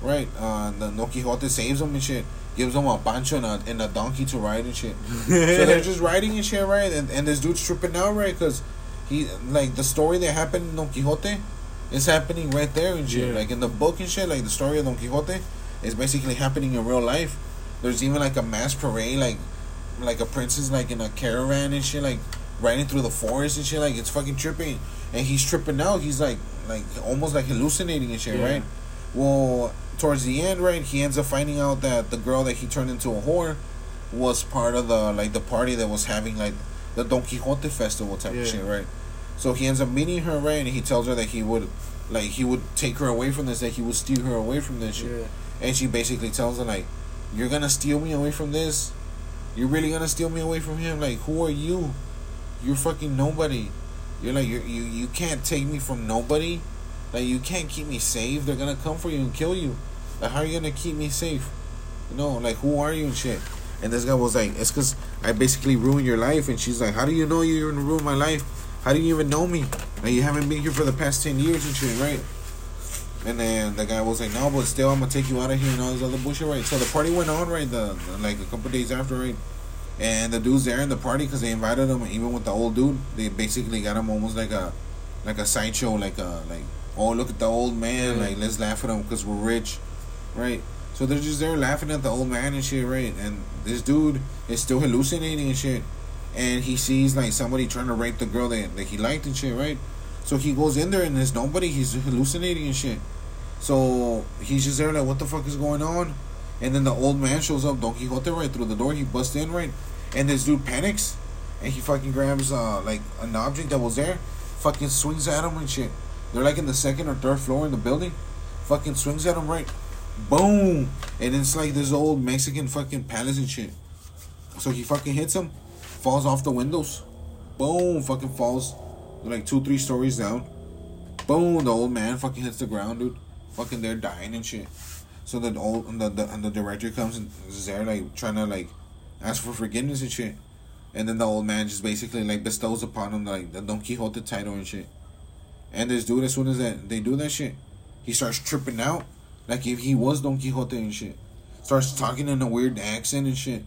S1: Right. Uh, the Don Quixote saves him and shit. Gives him a pancho and a, and a donkey to ride and shit. so they're <laughs> just riding and shit, right? And, and this dude's tripping out, right? Because he like the story that happened in Don Quixote is happening right there and shit.
S2: Yeah.
S1: Like in the book and shit, like the story of Don Quixote is basically happening in real life. There's even like a mass parade, like like a princess like in a caravan and shit, like riding through the forest and shit. Like it's fucking tripping, and he's tripping out. He's like like almost like hallucinating and shit,
S2: Yeah.
S1: right? Well, towards the end, right, he ends up finding out that the girl that he turned into a whore was part of the like the party that was having like the Don Quixote festival type
S2: Yeah.
S1: of shit, right? So he ends up meeting her, right, and he tells her that he would like he would take her away from this, that he would steal her away from this shit.
S2: Yeah.
S1: And she basically tells him like, "You're gonna steal me away from this? You're really gonna steal me away from him? Like, who are you? You're fucking nobody. You're like you're, you you can't take me from nobody. Like you can't keep me safe. They're gonna come for you and kill you. Like how are you gonna keep me safe? You know, like who are you and shit." And this guy was like, "It's cause I basically ruined your life." And she's like, "How do you know you're gonna ruin my life? How do you even know me? Like you haven't been here for the past ten years and shit, right?" And then the guy was like, "No, but still, I'm gonna take you out of here and all this other bullshit, right?" So the party went on, right? The, the like a couple days after, right? And the dude's there in the party because they invited him. Even with the old dude, they basically got him almost like a, like a sideshow, like a like, oh look at the old man,
S2: Yeah.
S1: like let's laugh at him because we're rich, right? So they're just there laughing at the old man and shit, right? And this dude is still hallucinating and shit, and he sees like somebody trying to rape the girl that, that he liked and shit, right? So he goes in there and there's nobody. He's hallucinating and shit. So he's just there like, what the fuck is going on? And then the old man shows up, Don Quixote, right through the door. He busts in, right? And this dude panics. And he fucking grabs, uh, like, an object that was there. Fucking swings at him and shit. They're like in the second or third floor in the building. Fucking swings at him, right? Boom! And it's like this old Mexican fucking palace and shit. So he fucking hits him. Falls off the windows. Boom! Fucking falls like two, three stories down. Boom! The old man fucking hits the ground, dude. Fucking they're dying and shit. So the old and the, the and the director comes and is there like trying to like ask for forgiveness and shit. And then the old man just basically like bestows upon him like the Don Quixote title and shit. And this dude, as soon as that they do that shit, he starts tripping out like if he was Don Quixote and shit. Starts talking in a weird accent and shit,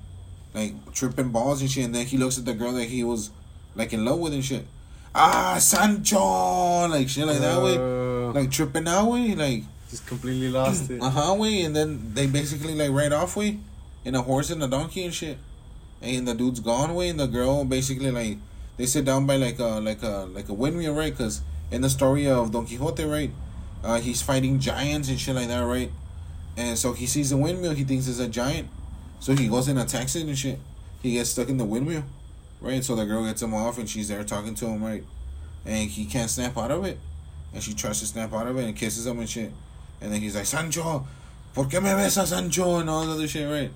S1: like tripping balls and shit. And then he looks at the girl that he was like in love with and shit. Ah, Sancho, like shit like that way,
S2: Uh,
S1: like tripping that way, like
S2: just completely lost it. <clears throat>
S1: uh huh way. And then they basically like ride off way, in a horse and a donkey and shit. And the dude's gone way, and the girl basically like they sit down by like a like a like a windmill, right? Because in the story of Don Quixote, right, uh, he's fighting giants and shit like that, right? And so he sees the windmill, he thinks it's a giant, so he goes and attacks it and shit. He gets stuck in the windmill, right? So the girl gets him off, and she's there talking to him, right? And he can't snap out of it, and she tries to snap out of it and kisses him and shit. And then he's like, Sancho, ¿por qué me besas, Sancho? And all that other shit, right?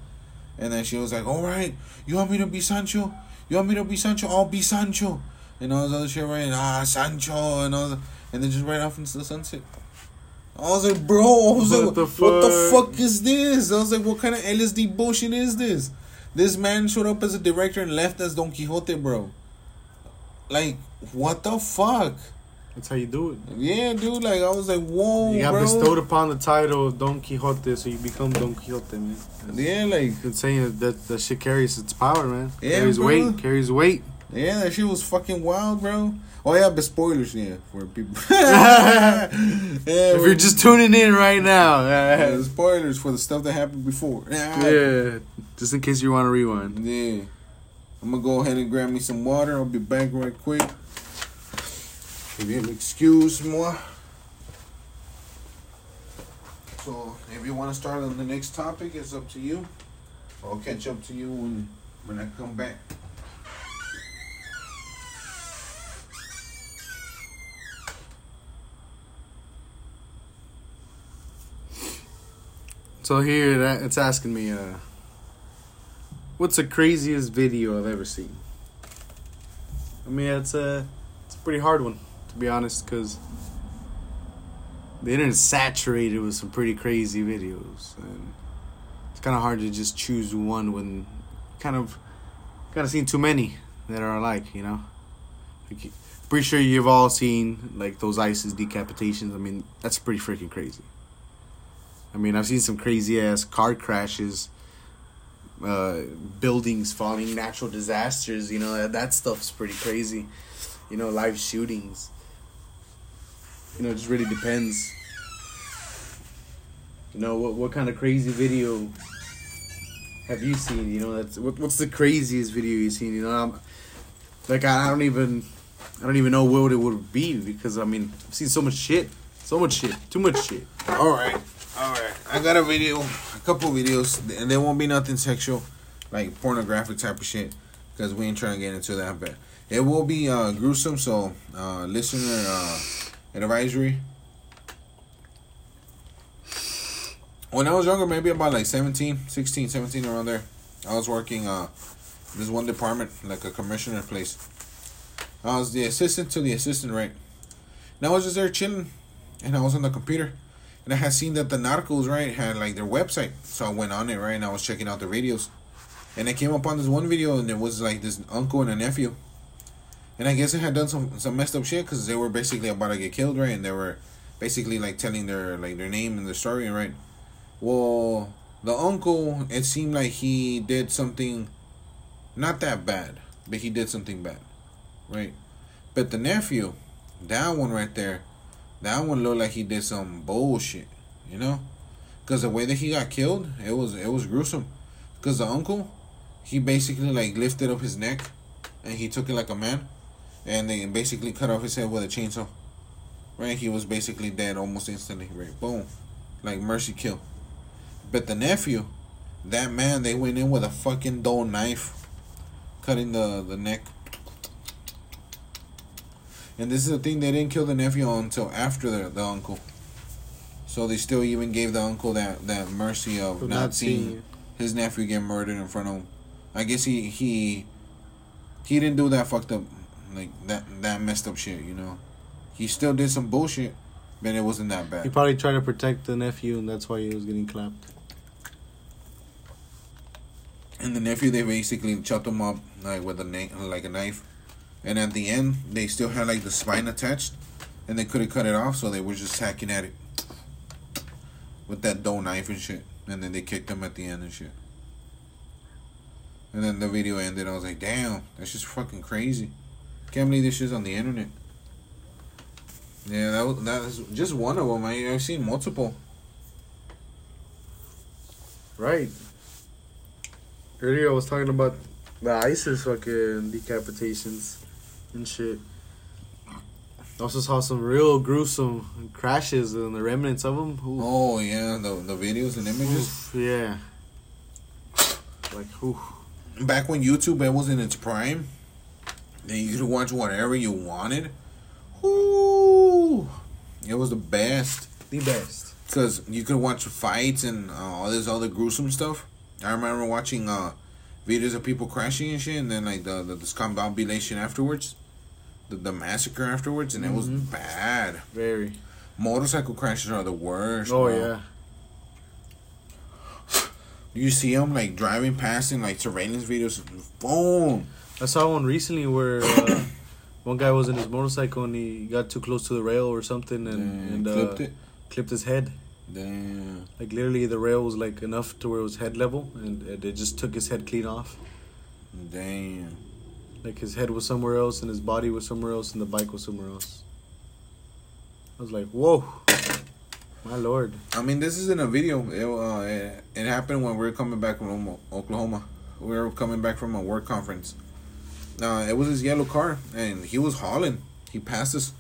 S1: And then she was like, all right, you want me to be Sancho? You want me to be Sancho? I'll be Sancho. And all this other shit, right? Ah, Sancho, and all that. And then just right off into the sunset. I was like, bro, I was
S2: What
S1: like,
S2: the
S1: what the
S2: fuck?
S1: is this? I was like, what kind of LSD bullshit is this? This man showed up as a director and left as Don Quixote, bro. Like, what the fuck?
S2: That's how you do it.
S1: Yeah, dude. Like, I was like, whoa,
S2: You got
S1: bro.
S2: bestowed upon the title of Don Quixote, so you become Don Quixote, man.
S1: Yeah, like,
S2: I'm saying that that shit carries its power, man.
S1: Yeah,
S2: carries
S1: bro.
S2: weight, carries weight.
S1: Yeah, that shit was fucking wild, bro. Oh yeah, but spoilers, yeah, for people. <laughs> yeah,
S2: If you're just tuning in right now,
S1: yeah, spoilers for the stuff that happened before. Yeah,
S2: yeah, just in case you want to rewind.
S1: yeah. I'm gonna go ahead and grab me some water. I'll be back right quick. If you'll excuse moi. So, if you want to start on the next topic, it's up to you. I'll catch up to you when when I come back.
S2: So here, that, it's asking me, uh, what's the craziest video I've ever seen? I mean, it's a, it's a pretty hard one, to be honest, because the internet's saturated with some pretty crazy videos, and it's kind of hard to just choose one when kind of, kind of seen too many that are alike, you know. Like, pretty sure you've all seen like those ISIS decapitations. I mean, that's pretty freaking crazy. I mean, I've seen some crazy ass car crashes, uh, buildings falling, natural disasters. You know, that, that stuff's pretty crazy. You know, live shootings. You know, it just really depends. You know, what what kind of crazy video have you seen? You know, that's what, what's the craziest video you've seen? You know, I'm, like I, I don't even I don't even know what it would be because I mean I've seen so much shit, so much shit, too much shit.
S1: All right, all right. I got a video, a couple videos, and there won't be nothing sexual, like pornographic type of shit, because we ain't trying to get into that. But it will be uh, gruesome. So, uh, listener uh, advisory. When I was younger, maybe about like 17, 16, 17, around there, I was working uh, this one department, like a commissioner place. I was the assistant to the assistant, right? And I was just there chilling, and I was on the computer, and I had seen that the Narcos, right, had like their website. So I went on it, right, and I was checking out the videos, and I came upon this one video, and it was like this uncle and a nephew, and I guess they had done some some messed up shit because they were basically about to get killed, right, and they were basically like telling their like their name and their story, right. Well, the uncle, it seemed like he did something not that bad, but he did something bad, right? But the nephew, that one right there, that one looked like he did some bullshit, you know? Because the way that he got killed, it was it was gruesome. Because the uncle, he basically like lifted up his neck, and he took it like a man, and they basically cut off his head with a chainsaw. Right, he was basically dead almost instantly. Right, boom, like mercy kill. But the nephew, that man, they went in with a fucking dull knife, cutting the the neck. And this is the thing, they didn't kill the nephew until after the, the uncle. So they still even gave the uncle that, that mercy of not,
S2: not
S1: seeing his nephew get murdered in front of him. I guess he he he didn't do that fucked up like that that messed up shit, you know. He still did some bullshit, but it wasn't that bad.
S2: He probably tried to protect the nephew, and that's why he was getting clapped.
S1: And the nephew they basically chopped him up like with a na- like a knife. And at the end they still had like the spine attached and they couldn't cut it off, so they were just hacking at it with that dull knife and shit. And then they kicked him at the end and shit. And then the video ended. I was like, damn, that's just fucking crazy. Can't believe this shit's on the internet. Yeah, that was that is just one of them. I I've seen multiple.
S2: Right. Earlier I was talking about the ISIS fucking decapitations and shit. Also saw some real gruesome crashes and the remnants of them.
S1: Oh yeah, the the videos and images.
S2: yeah. Like, oof.
S1: back when YouTube it was in its prime, then you could watch whatever you wanted. Ooh, it was the best
S2: The best.
S1: because you could watch fights and uh, all this other gruesome stuff. I remember watching uh, videos of people crashing and shit, and then like the the discombobulation afterwards, the the massacre afterwards, and it was
S2: Mhm.
S1: bad.
S2: Very.
S1: Motorcycle crashes are the worst.
S2: Oh,
S1: bro.
S2: yeah.
S1: You see them like driving past in like surveillance videos. Boom.
S2: I saw one recently where uh, <coughs> one guy was in his motorcycle and he got too close to the rail or something and, and uh,
S1: clipped it.
S2: clipped his head.
S1: Damn.
S2: Like literally, the rail was like enough to where it was head level, and it, it just took his head clean off.
S1: Damn.
S2: Like his head was somewhere else, and his body was somewhere else, and the bike was somewhere else. I was like, "Whoa, my lord!"
S1: I mean, this isn't a video. It, uh, it, it happened when we were coming back from Oklahoma. We were coming back from a work conference. Uh, it was his yellow car, and he was hauling. He passed us,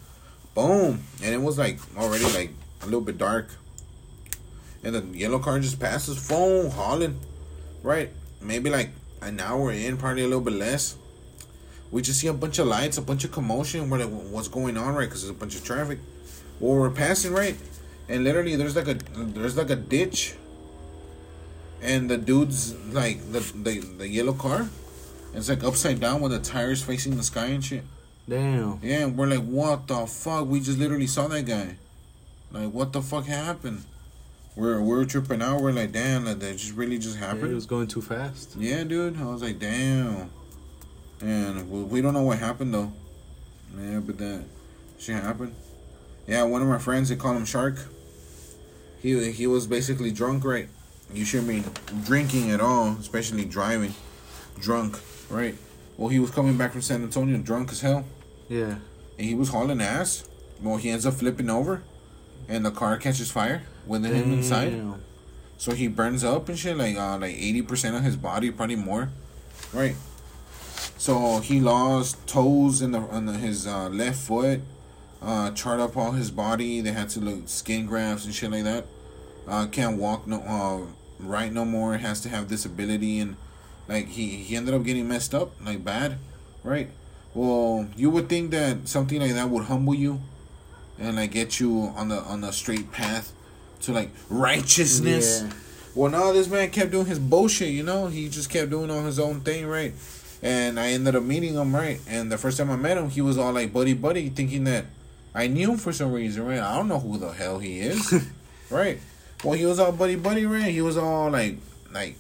S1: boom, and it was like already like a little bit dark. And the yellow car just passes, boom, hauling, right? Maybe like an hour in, probably a little bit less. We just see a bunch of lights, a bunch of commotion. What what's going on, right? Because there's a bunch of traffic. Well, we're passing right, and literally there's like a there's like a ditch and the dude's like the the, the yellow car. It's like upside down with the tires facing the sky and shit.
S2: Damn.
S1: Yeah, and we're like, what the fuck? We just literally saw that guy. Like, what the fuck happened? We're we're tripping out. We're like, damn, like, that just really just
S2: Yeah,
S1: happened.
S2: it was going too fast.
S1: Yeah, dude. I was like, damn. And we, we don't know what happened though. Yeah, but that shit happened. Yeah, one of my friends, they call him Shark. He he was basically drunk, right? You shouldn't be drinking at all, especially driving, drunk, right? Well, he was coming back from San Antonio, drunk as hell,
S2: Yeah.
S1: and he was hauling ass. Well, he ends up flipping over, and the car catches fire with him inside. So he burns up and shit, like uh, like eighty percent of his body, probably more, right? So he lost toes in the on the, his uh, left foot, uh, charred up all his body. They had to look skin grafts and shit like that. Uh, can't walk no uh, right no more. Has to have disability and like he he ended up getting messed up like bad, right? Well, you would think that something like that would humble you, and like get you on the on the straight path to like righteousness.
S2: Yeah.
S1: Well, no, this man kept doing his bullshit. You know, he just kept doing on his own thing, right? And I ended up meeting him, right? And the first time I met him, he was all like buddy buddy, thinking that I knew him for some reason, right? I don't know who the hell he is, <laughs> right? Well, he was all buddy buddy, right? He was all like like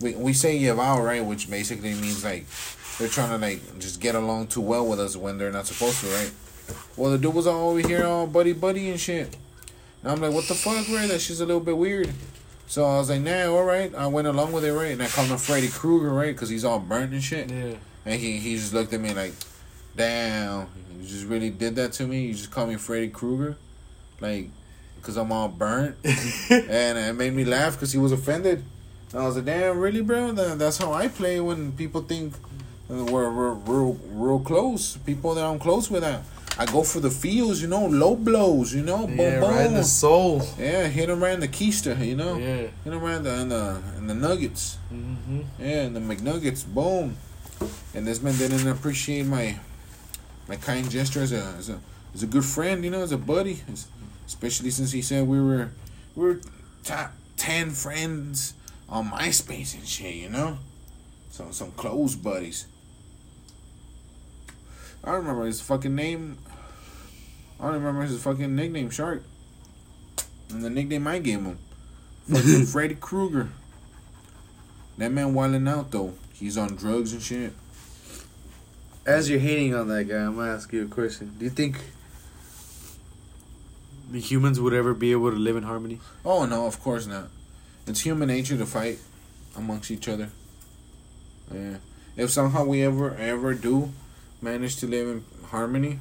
S1: we we say yaval, right? Which basically means like they're trying to like just get along too well with us when they're not supposed to, right? Well, the dude was all over here all buddy buddy and shit. And I'm like, what the fuck, right? That shit's a little bit weird. So I was like, nah, all right. I went along with it, right? And I called him Freddy Krueger, right? Because he's all burnt and shit.
S2: Yeah.
S1: And he, he just looked at me like, damn, you just really did that to me? You just called me Freddy Krueger? Like, because I'm all burnt? <laughs> and it made me laugh because he was offended. And I was like, damn, really, bro? That, that's how I play when people think uh, we're, we're real, real close. People that I'm close with. I, I go for the feels, you know, low blows, you know, boom,
S2: yeah,
S1: boom.
S2: right in the soul.
S1: Yeah, hit him in the keister, you know.
S2: Yeah.
S1: Hit him in the in the, in the nuggets.
S2: Mm-hmm.
S1: Yeah, and the McNuggets, boom. And this man didn't appreciate my my kind gesture as a as a as a good friend, you know, as a buddy, as- especially since he said we were we were top ten friends on MySpace and shit, you know. So some close buddies. I remember his fucking name. I don't remember his fucking nickname, Shark. And the nickname I gave him, <laughs> fucking Freddy Krueger. That man wilding out though. He's on drugs and shit.
S2: As you're hating on that guy, I'm gonna ask you a question. Do you think the humans would ever be able to live in harmony?
S1: Oh no, of course not. It's human nature to fight amongst each other. Yeah. If somehow we ever ever do manage to live in harmony,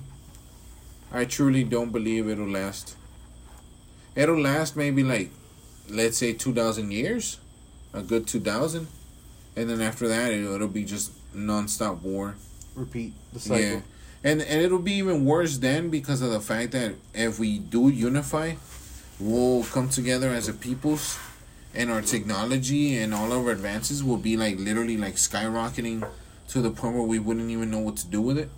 S1: I truly don't believe it'll last. It'll last maybe like let's say 2000 years, a good 2000, and then after that it'll, it'll be just non-stop war.
S2: Repeat the cycle.
S1: Yeah. And and it'll be even worse then because of the fact that if we do unify, we'll come together as a peoples and our technology and all of our advances will be like literally like skyrocketing to the point where we wouldn't even know what to do with it.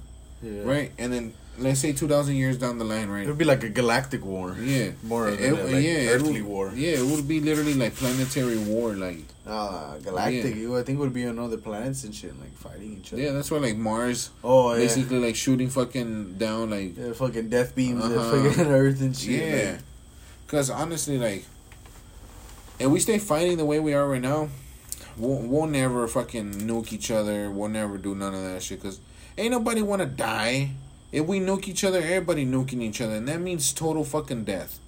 S2: Yeah.
S1: Right? And then let's say 2000 years down the line, right?
S2: It would be like a galactic war.
S1: Yeah.
S2: More
S1: It- it-
S2: like,
S1: yeah,
S2: earthly
S1: would-
S2: war.
S1: Yeah, it would be literally like planetary war like
S2: Ah, galactic. I think it would be on other planets and shit, like fighting each other.
S1: yeah, that's why like Mars
S2: Oh yeah.
S1: basically like shooting fucking down like
S2: Yeah, fucking death beams at
S1: Uh-huh.
S2: fucking <laughs> Earth and shit.
S1: Yeah.
S2: like-
S1: Because honestly, like, if we stay fighting the way we are right now, we'll, we'll never fucking nuke each other. We'll never do none of that shit. Because ain't nobody want to die. If we nuke each other, everybody nuking each other. And that means total fucking death.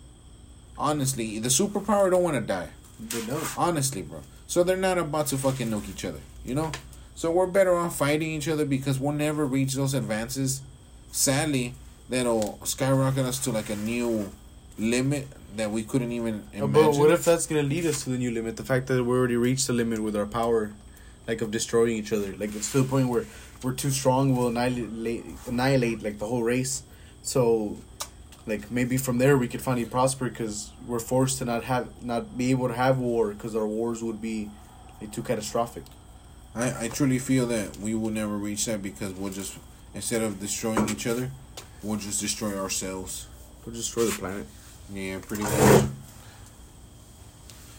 S1: Honestly, the superpower don't want to die.
S2: They don't.
S1: Honestly, bro. So they're not about to fucking nuke each other, you know? So we're better off fighting each other because we'll never reach those advances. Sadly, that'll skyrocket us to like a new limit that we couldn't even imagine.
S2: But what if that's gonna lead us to the new limit? The fact that we already reached the limit with our power, like of destroying each other. Like it's to the point where we're too strong. We'll annihilate, annihilate like the whole race. So, like maybe from there we could finally prosper because we're forced to not have, not be able to have war because our wars would be like, too catastrophic.
S1: I, I truly feel that we will never reach that because we'll just, instead of destroying each other, we'll just destroy ourselves.
S2: We'll destroy the planet.
S1: Yeah, pretty much.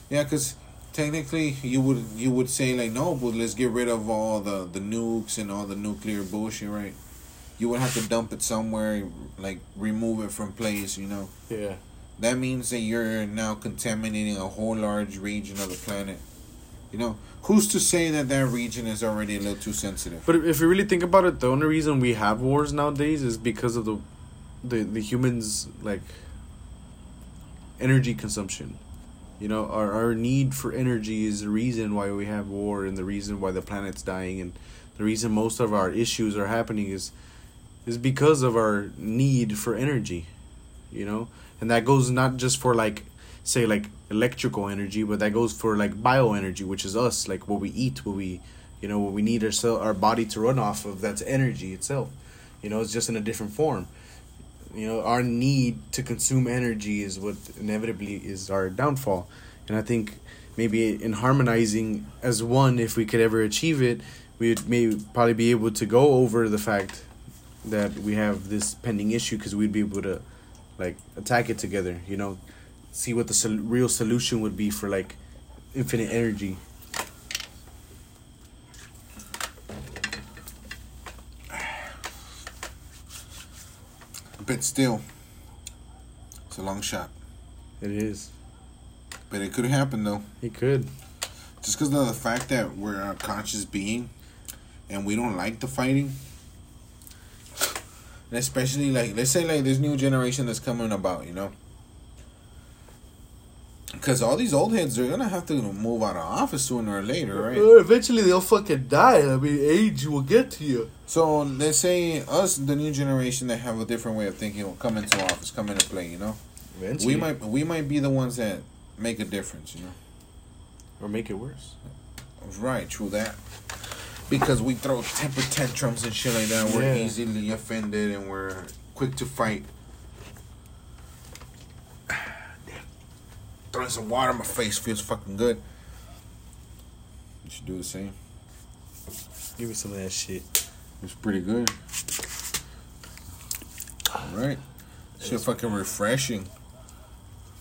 S1: Yeah, because technically you would you would say like no, but let's get rid of all the the nukes and all the nuclear bullshit, right? You would have to dump it somewhere, like remove it from place, you know.
S2: Yeah.
S1: That means that you're now contaminating a whole large region of the planet. You know, who's to say that that region is already a little too sensitive?
S2: But if you really think about it, the only reason we have wars nowadays is because of the, the the humans like. Energy consumption, you know, our our need for energy is the reason why we have war and the reason why the planet's dying and the reason most of our issues are happening is, is because of our need for energy, you know, and that goes not just for like, say like electrical energy, but that goes for like bioenergy, which is us, like what we eat, what we, you know, what we need our our body to run off of. That's energy itself. You know, it's just in a different form. You know, our need to consume energy is what inevitably is our downfall, and I think maybe in harmonizing as one, if we could ever achieve it, we'd maybe probably be able to go over the fact that we have this pending issue because we'd be able to like attack it together. You know, see what the sol- real solution would be for like infinite energy.
S1: But still, it's a long shot.
S2: It is.
S1: But it could happen though.
S2: It could.
S1: Just because of the fact that we're a conscious being and we don't like the fighting. And especially like let's say like this new generation that's coming about, you know. Because all these old heads are gonna have to move out of office sooner or later, right?
S2: Uh, eventually they'll fucking die. I mean, age will get to you.
S1: So let's say us, the new generation that have a different way of thinking, will come into office, come into play. You know,
S2: Eventually.
S1: we might we might be the ones that make a difference. You know,
S2: or make it worse.
S1: right? True that. Because we throw temper tantrums and shit like that, we're
S2: Yeah.
S1: easily offended and we're quick to fight. Throwing some water in my face feels fucking good. You should do the same.
S2: Give me some of that shit.
S1: It's pretty good. Alright. Shit fucking refreshing.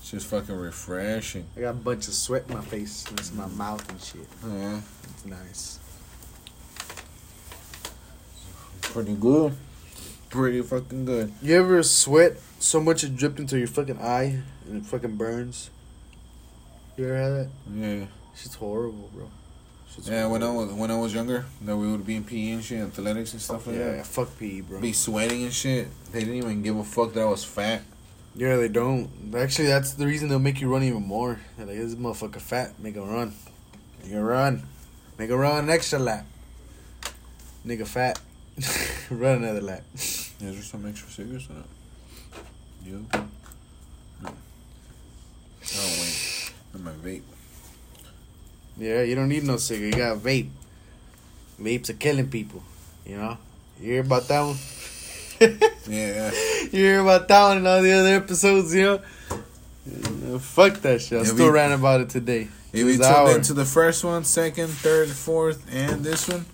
S1: Shit's fucking refreshing.
S2: I got a bunch of sweat in my face. and It's in my mouth and shit.
S1: Yeah.
S2: It's nice.
S1: Pretty good. Pretty fucking good.
S2: You ever sweat so much it dripped into your fucking eye and it fucking burns? You ever had that?
S1: Yeah.
S2: Shit's horrible, bro. Shit's
S1: Yeah, when I was when I was younger, that we would be in PE and shit, athletics and stuff like
S2: yeah,
S1: that.
S2: Yeah, fuck PE, bro.
S1: Be sweating and shit. They didn't even give a fuck that I was fat.
S2: Yeah, they don't. Actually, that's the reason they'll make you run even more. They're like, this motherfucker fat. Make him run. Make him run. Make him run an extra lap. Nigga fat. <laughs> run another lap.
S1: Is there some extra cigarettes or not? You? <laughs> And my vape.
S2: Yeah, you don't need no cigarette. You got a vape. Vapes are killing people. You know? You hear about that one? <laughs>
S1: Yeah.
S2: You hear about that one in all the other episodes, you know? Uh, Fuck that shit. I still
S1: we-
S2: ran about it today.
S1: If we
S2: This
S1: tuned into the first one, second, third, fourth, and this one,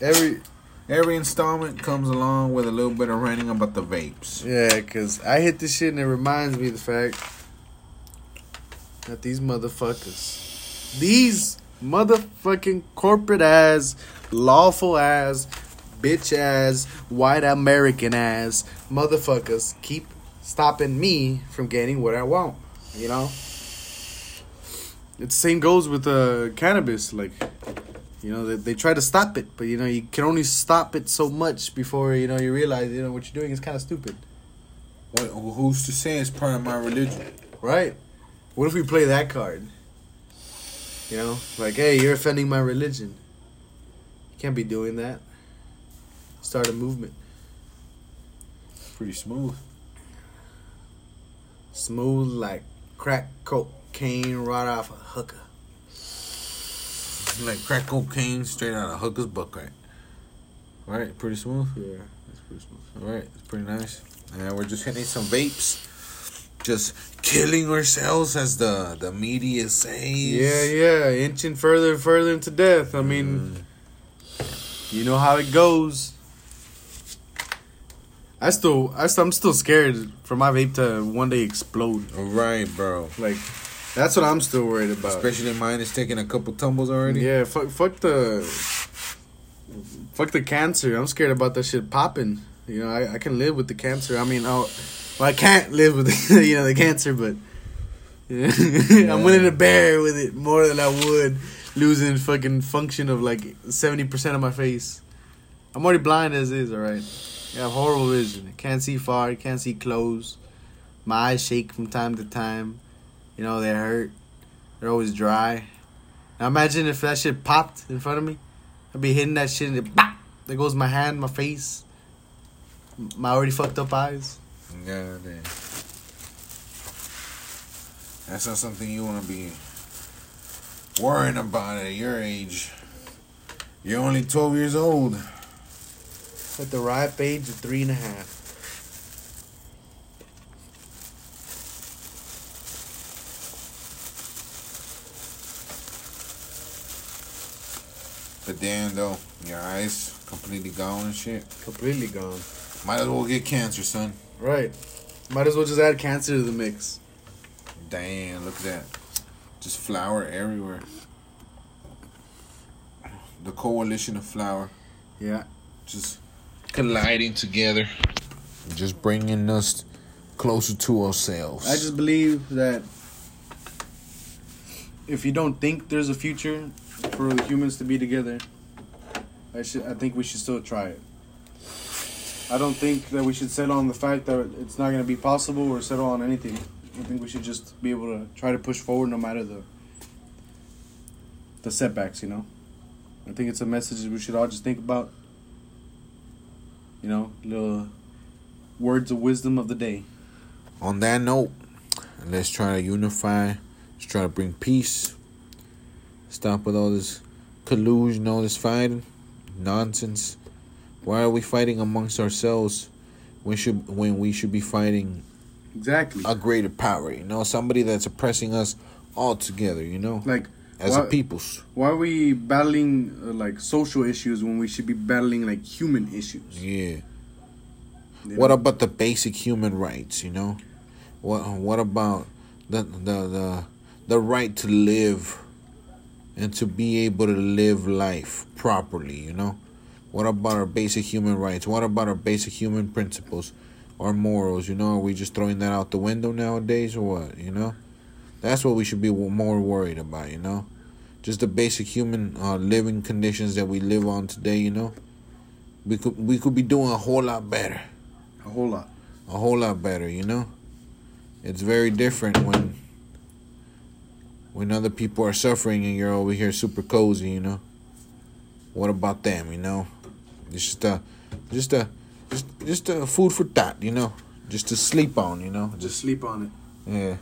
S2: Every
S1: every installment comes along with a little bit of ranting about the vapes.
S2: Yeah, because I hit this shit and it reminds me of the fact these motherfuckers, these motherfucking corporate ass, lawful ass, bitch ass, white American ass motherfuckers keep stopping me from getting what I want. You know? It's the same goes with uh, cannabis. Like, you know, they, they try to stop it, but you know, you can only stop it so much before you know you realize you know what you're doing is kind of stupid,
S1: What, who's to say it's part of my religion?
S2: right? What if we play that card? You know, like, hey, you're offending my religion. You can't be doing that. Start a movement,
S1: Pretty smooth.
S2: smooth like crack cocaine right off a hooker.
S1: Like crack cocaine straight out of Hooker's book, right? Right, pretty smooth.
S2: Yeah, that's pretty smooth.
S1: All right, it's pretty nice. And we're just hitting some vapes, just killing ourselves, as the the media says.
S2: Yeah, yeah, inching further and further into death. I mean, mm. you know how it goes. I still, I still, I'm still scared for my vape to one day explode.
S1: All right, bro.
S2: Like, That's what I'm still worried about.
S1: Especially mine is taking a couple tumbles already.
S2: Yeah, fuck, fuck the, fuck the cancer. I'm scared about that shit popping. You know, I, I can live with the cancer. I mean, I'll, well, I can't live with the, <laughs> you know the cancer, but <laughs> I'm willing to bear with it more than I would losing fucking function of like seventy percent of my face. I'm already blind as is. All right, I have horrible vision. Can't see far. Can't see close. My eyes shake from time to time. You know they hurt. They're always dry. Now imagine if that shit popped in front of me. I'd be hitting that shit and it bop. There goes my hand, my face, my already fucked up eyes.
S1: God damn. That's not something you want to be worrying about at your age. You're only 12 years old.
S2: At the ripe age of three and a half.
S1: But damn, though, your eyes completely gone and shit.
S2: Completely gone.
S1: Might as well get cancer, son.
S2: Right. Might as well just add cancer to the mix.
S1: Damn, look at that. Just flour everywhere. The coalition of flour
S2: Yeah.
S1: just colliding together. Just bringing us closer to ourselves.
S2: I just believe that if you don't think there's a future for humans to be together, I should. I think we should still try it. I don't think that we should settle on the fact that it's not going to be possible or settle on anything. I think we should just be able to try to push forward no matter the the setbacks. You know, I think it's a message we should all just think about. You know, little words of wisdom of the day.
S1: On that note, let's try to unify. Let's try to bring peace. Stop with all this collusion, all this fighting, nonsense. Why are we fighting amongst ourselves? We should when we should be fighting
S2: Exactly.
S1: a greater power. You know, somebody that's oppressing us all together. You know,
S2: Like
S1: as a
S2: why-
S1: peoples.
S2: Why are we battling uh, like social issues when we should be battling like human issues?
S1: Yeah.
S2: you
S1: What
S2: know?
S1: about the basic human rights? You know, what what about the the the the right to live and to be able to live life properly? You know, what about our basic human rights? What about our basic human principles, our morals? You know, are we just throwing that out the window nowadays or what? You know, that's what we should be more worried about. You know, just the basic human uh, living conditions that we live on today. You know, we could we could be doing a whole lot better
S2: a whole lot.
S1: a whole lot better, you know? It's very different when when other people are suffering and you're over here super cozy, you know? What about them, you know? It's just a just a just just a food for thought, you know? Just to sleep on, you know?
S2: Just sleep on it.
S1: Yeah.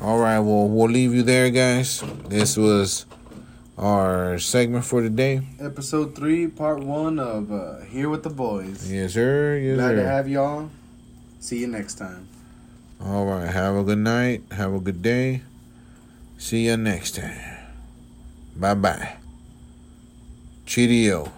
S1: All right, well, we'll leave you there, guys. This was our segment for today.
S2: Episode three, part one of uh, Here with the Boys.
S1: Yes, sir. Yes,
S2: Glad to have y'all. See you next time.
S1: All right. Have a good night. Have a good day. See you next time. Bye bye. Cheerio.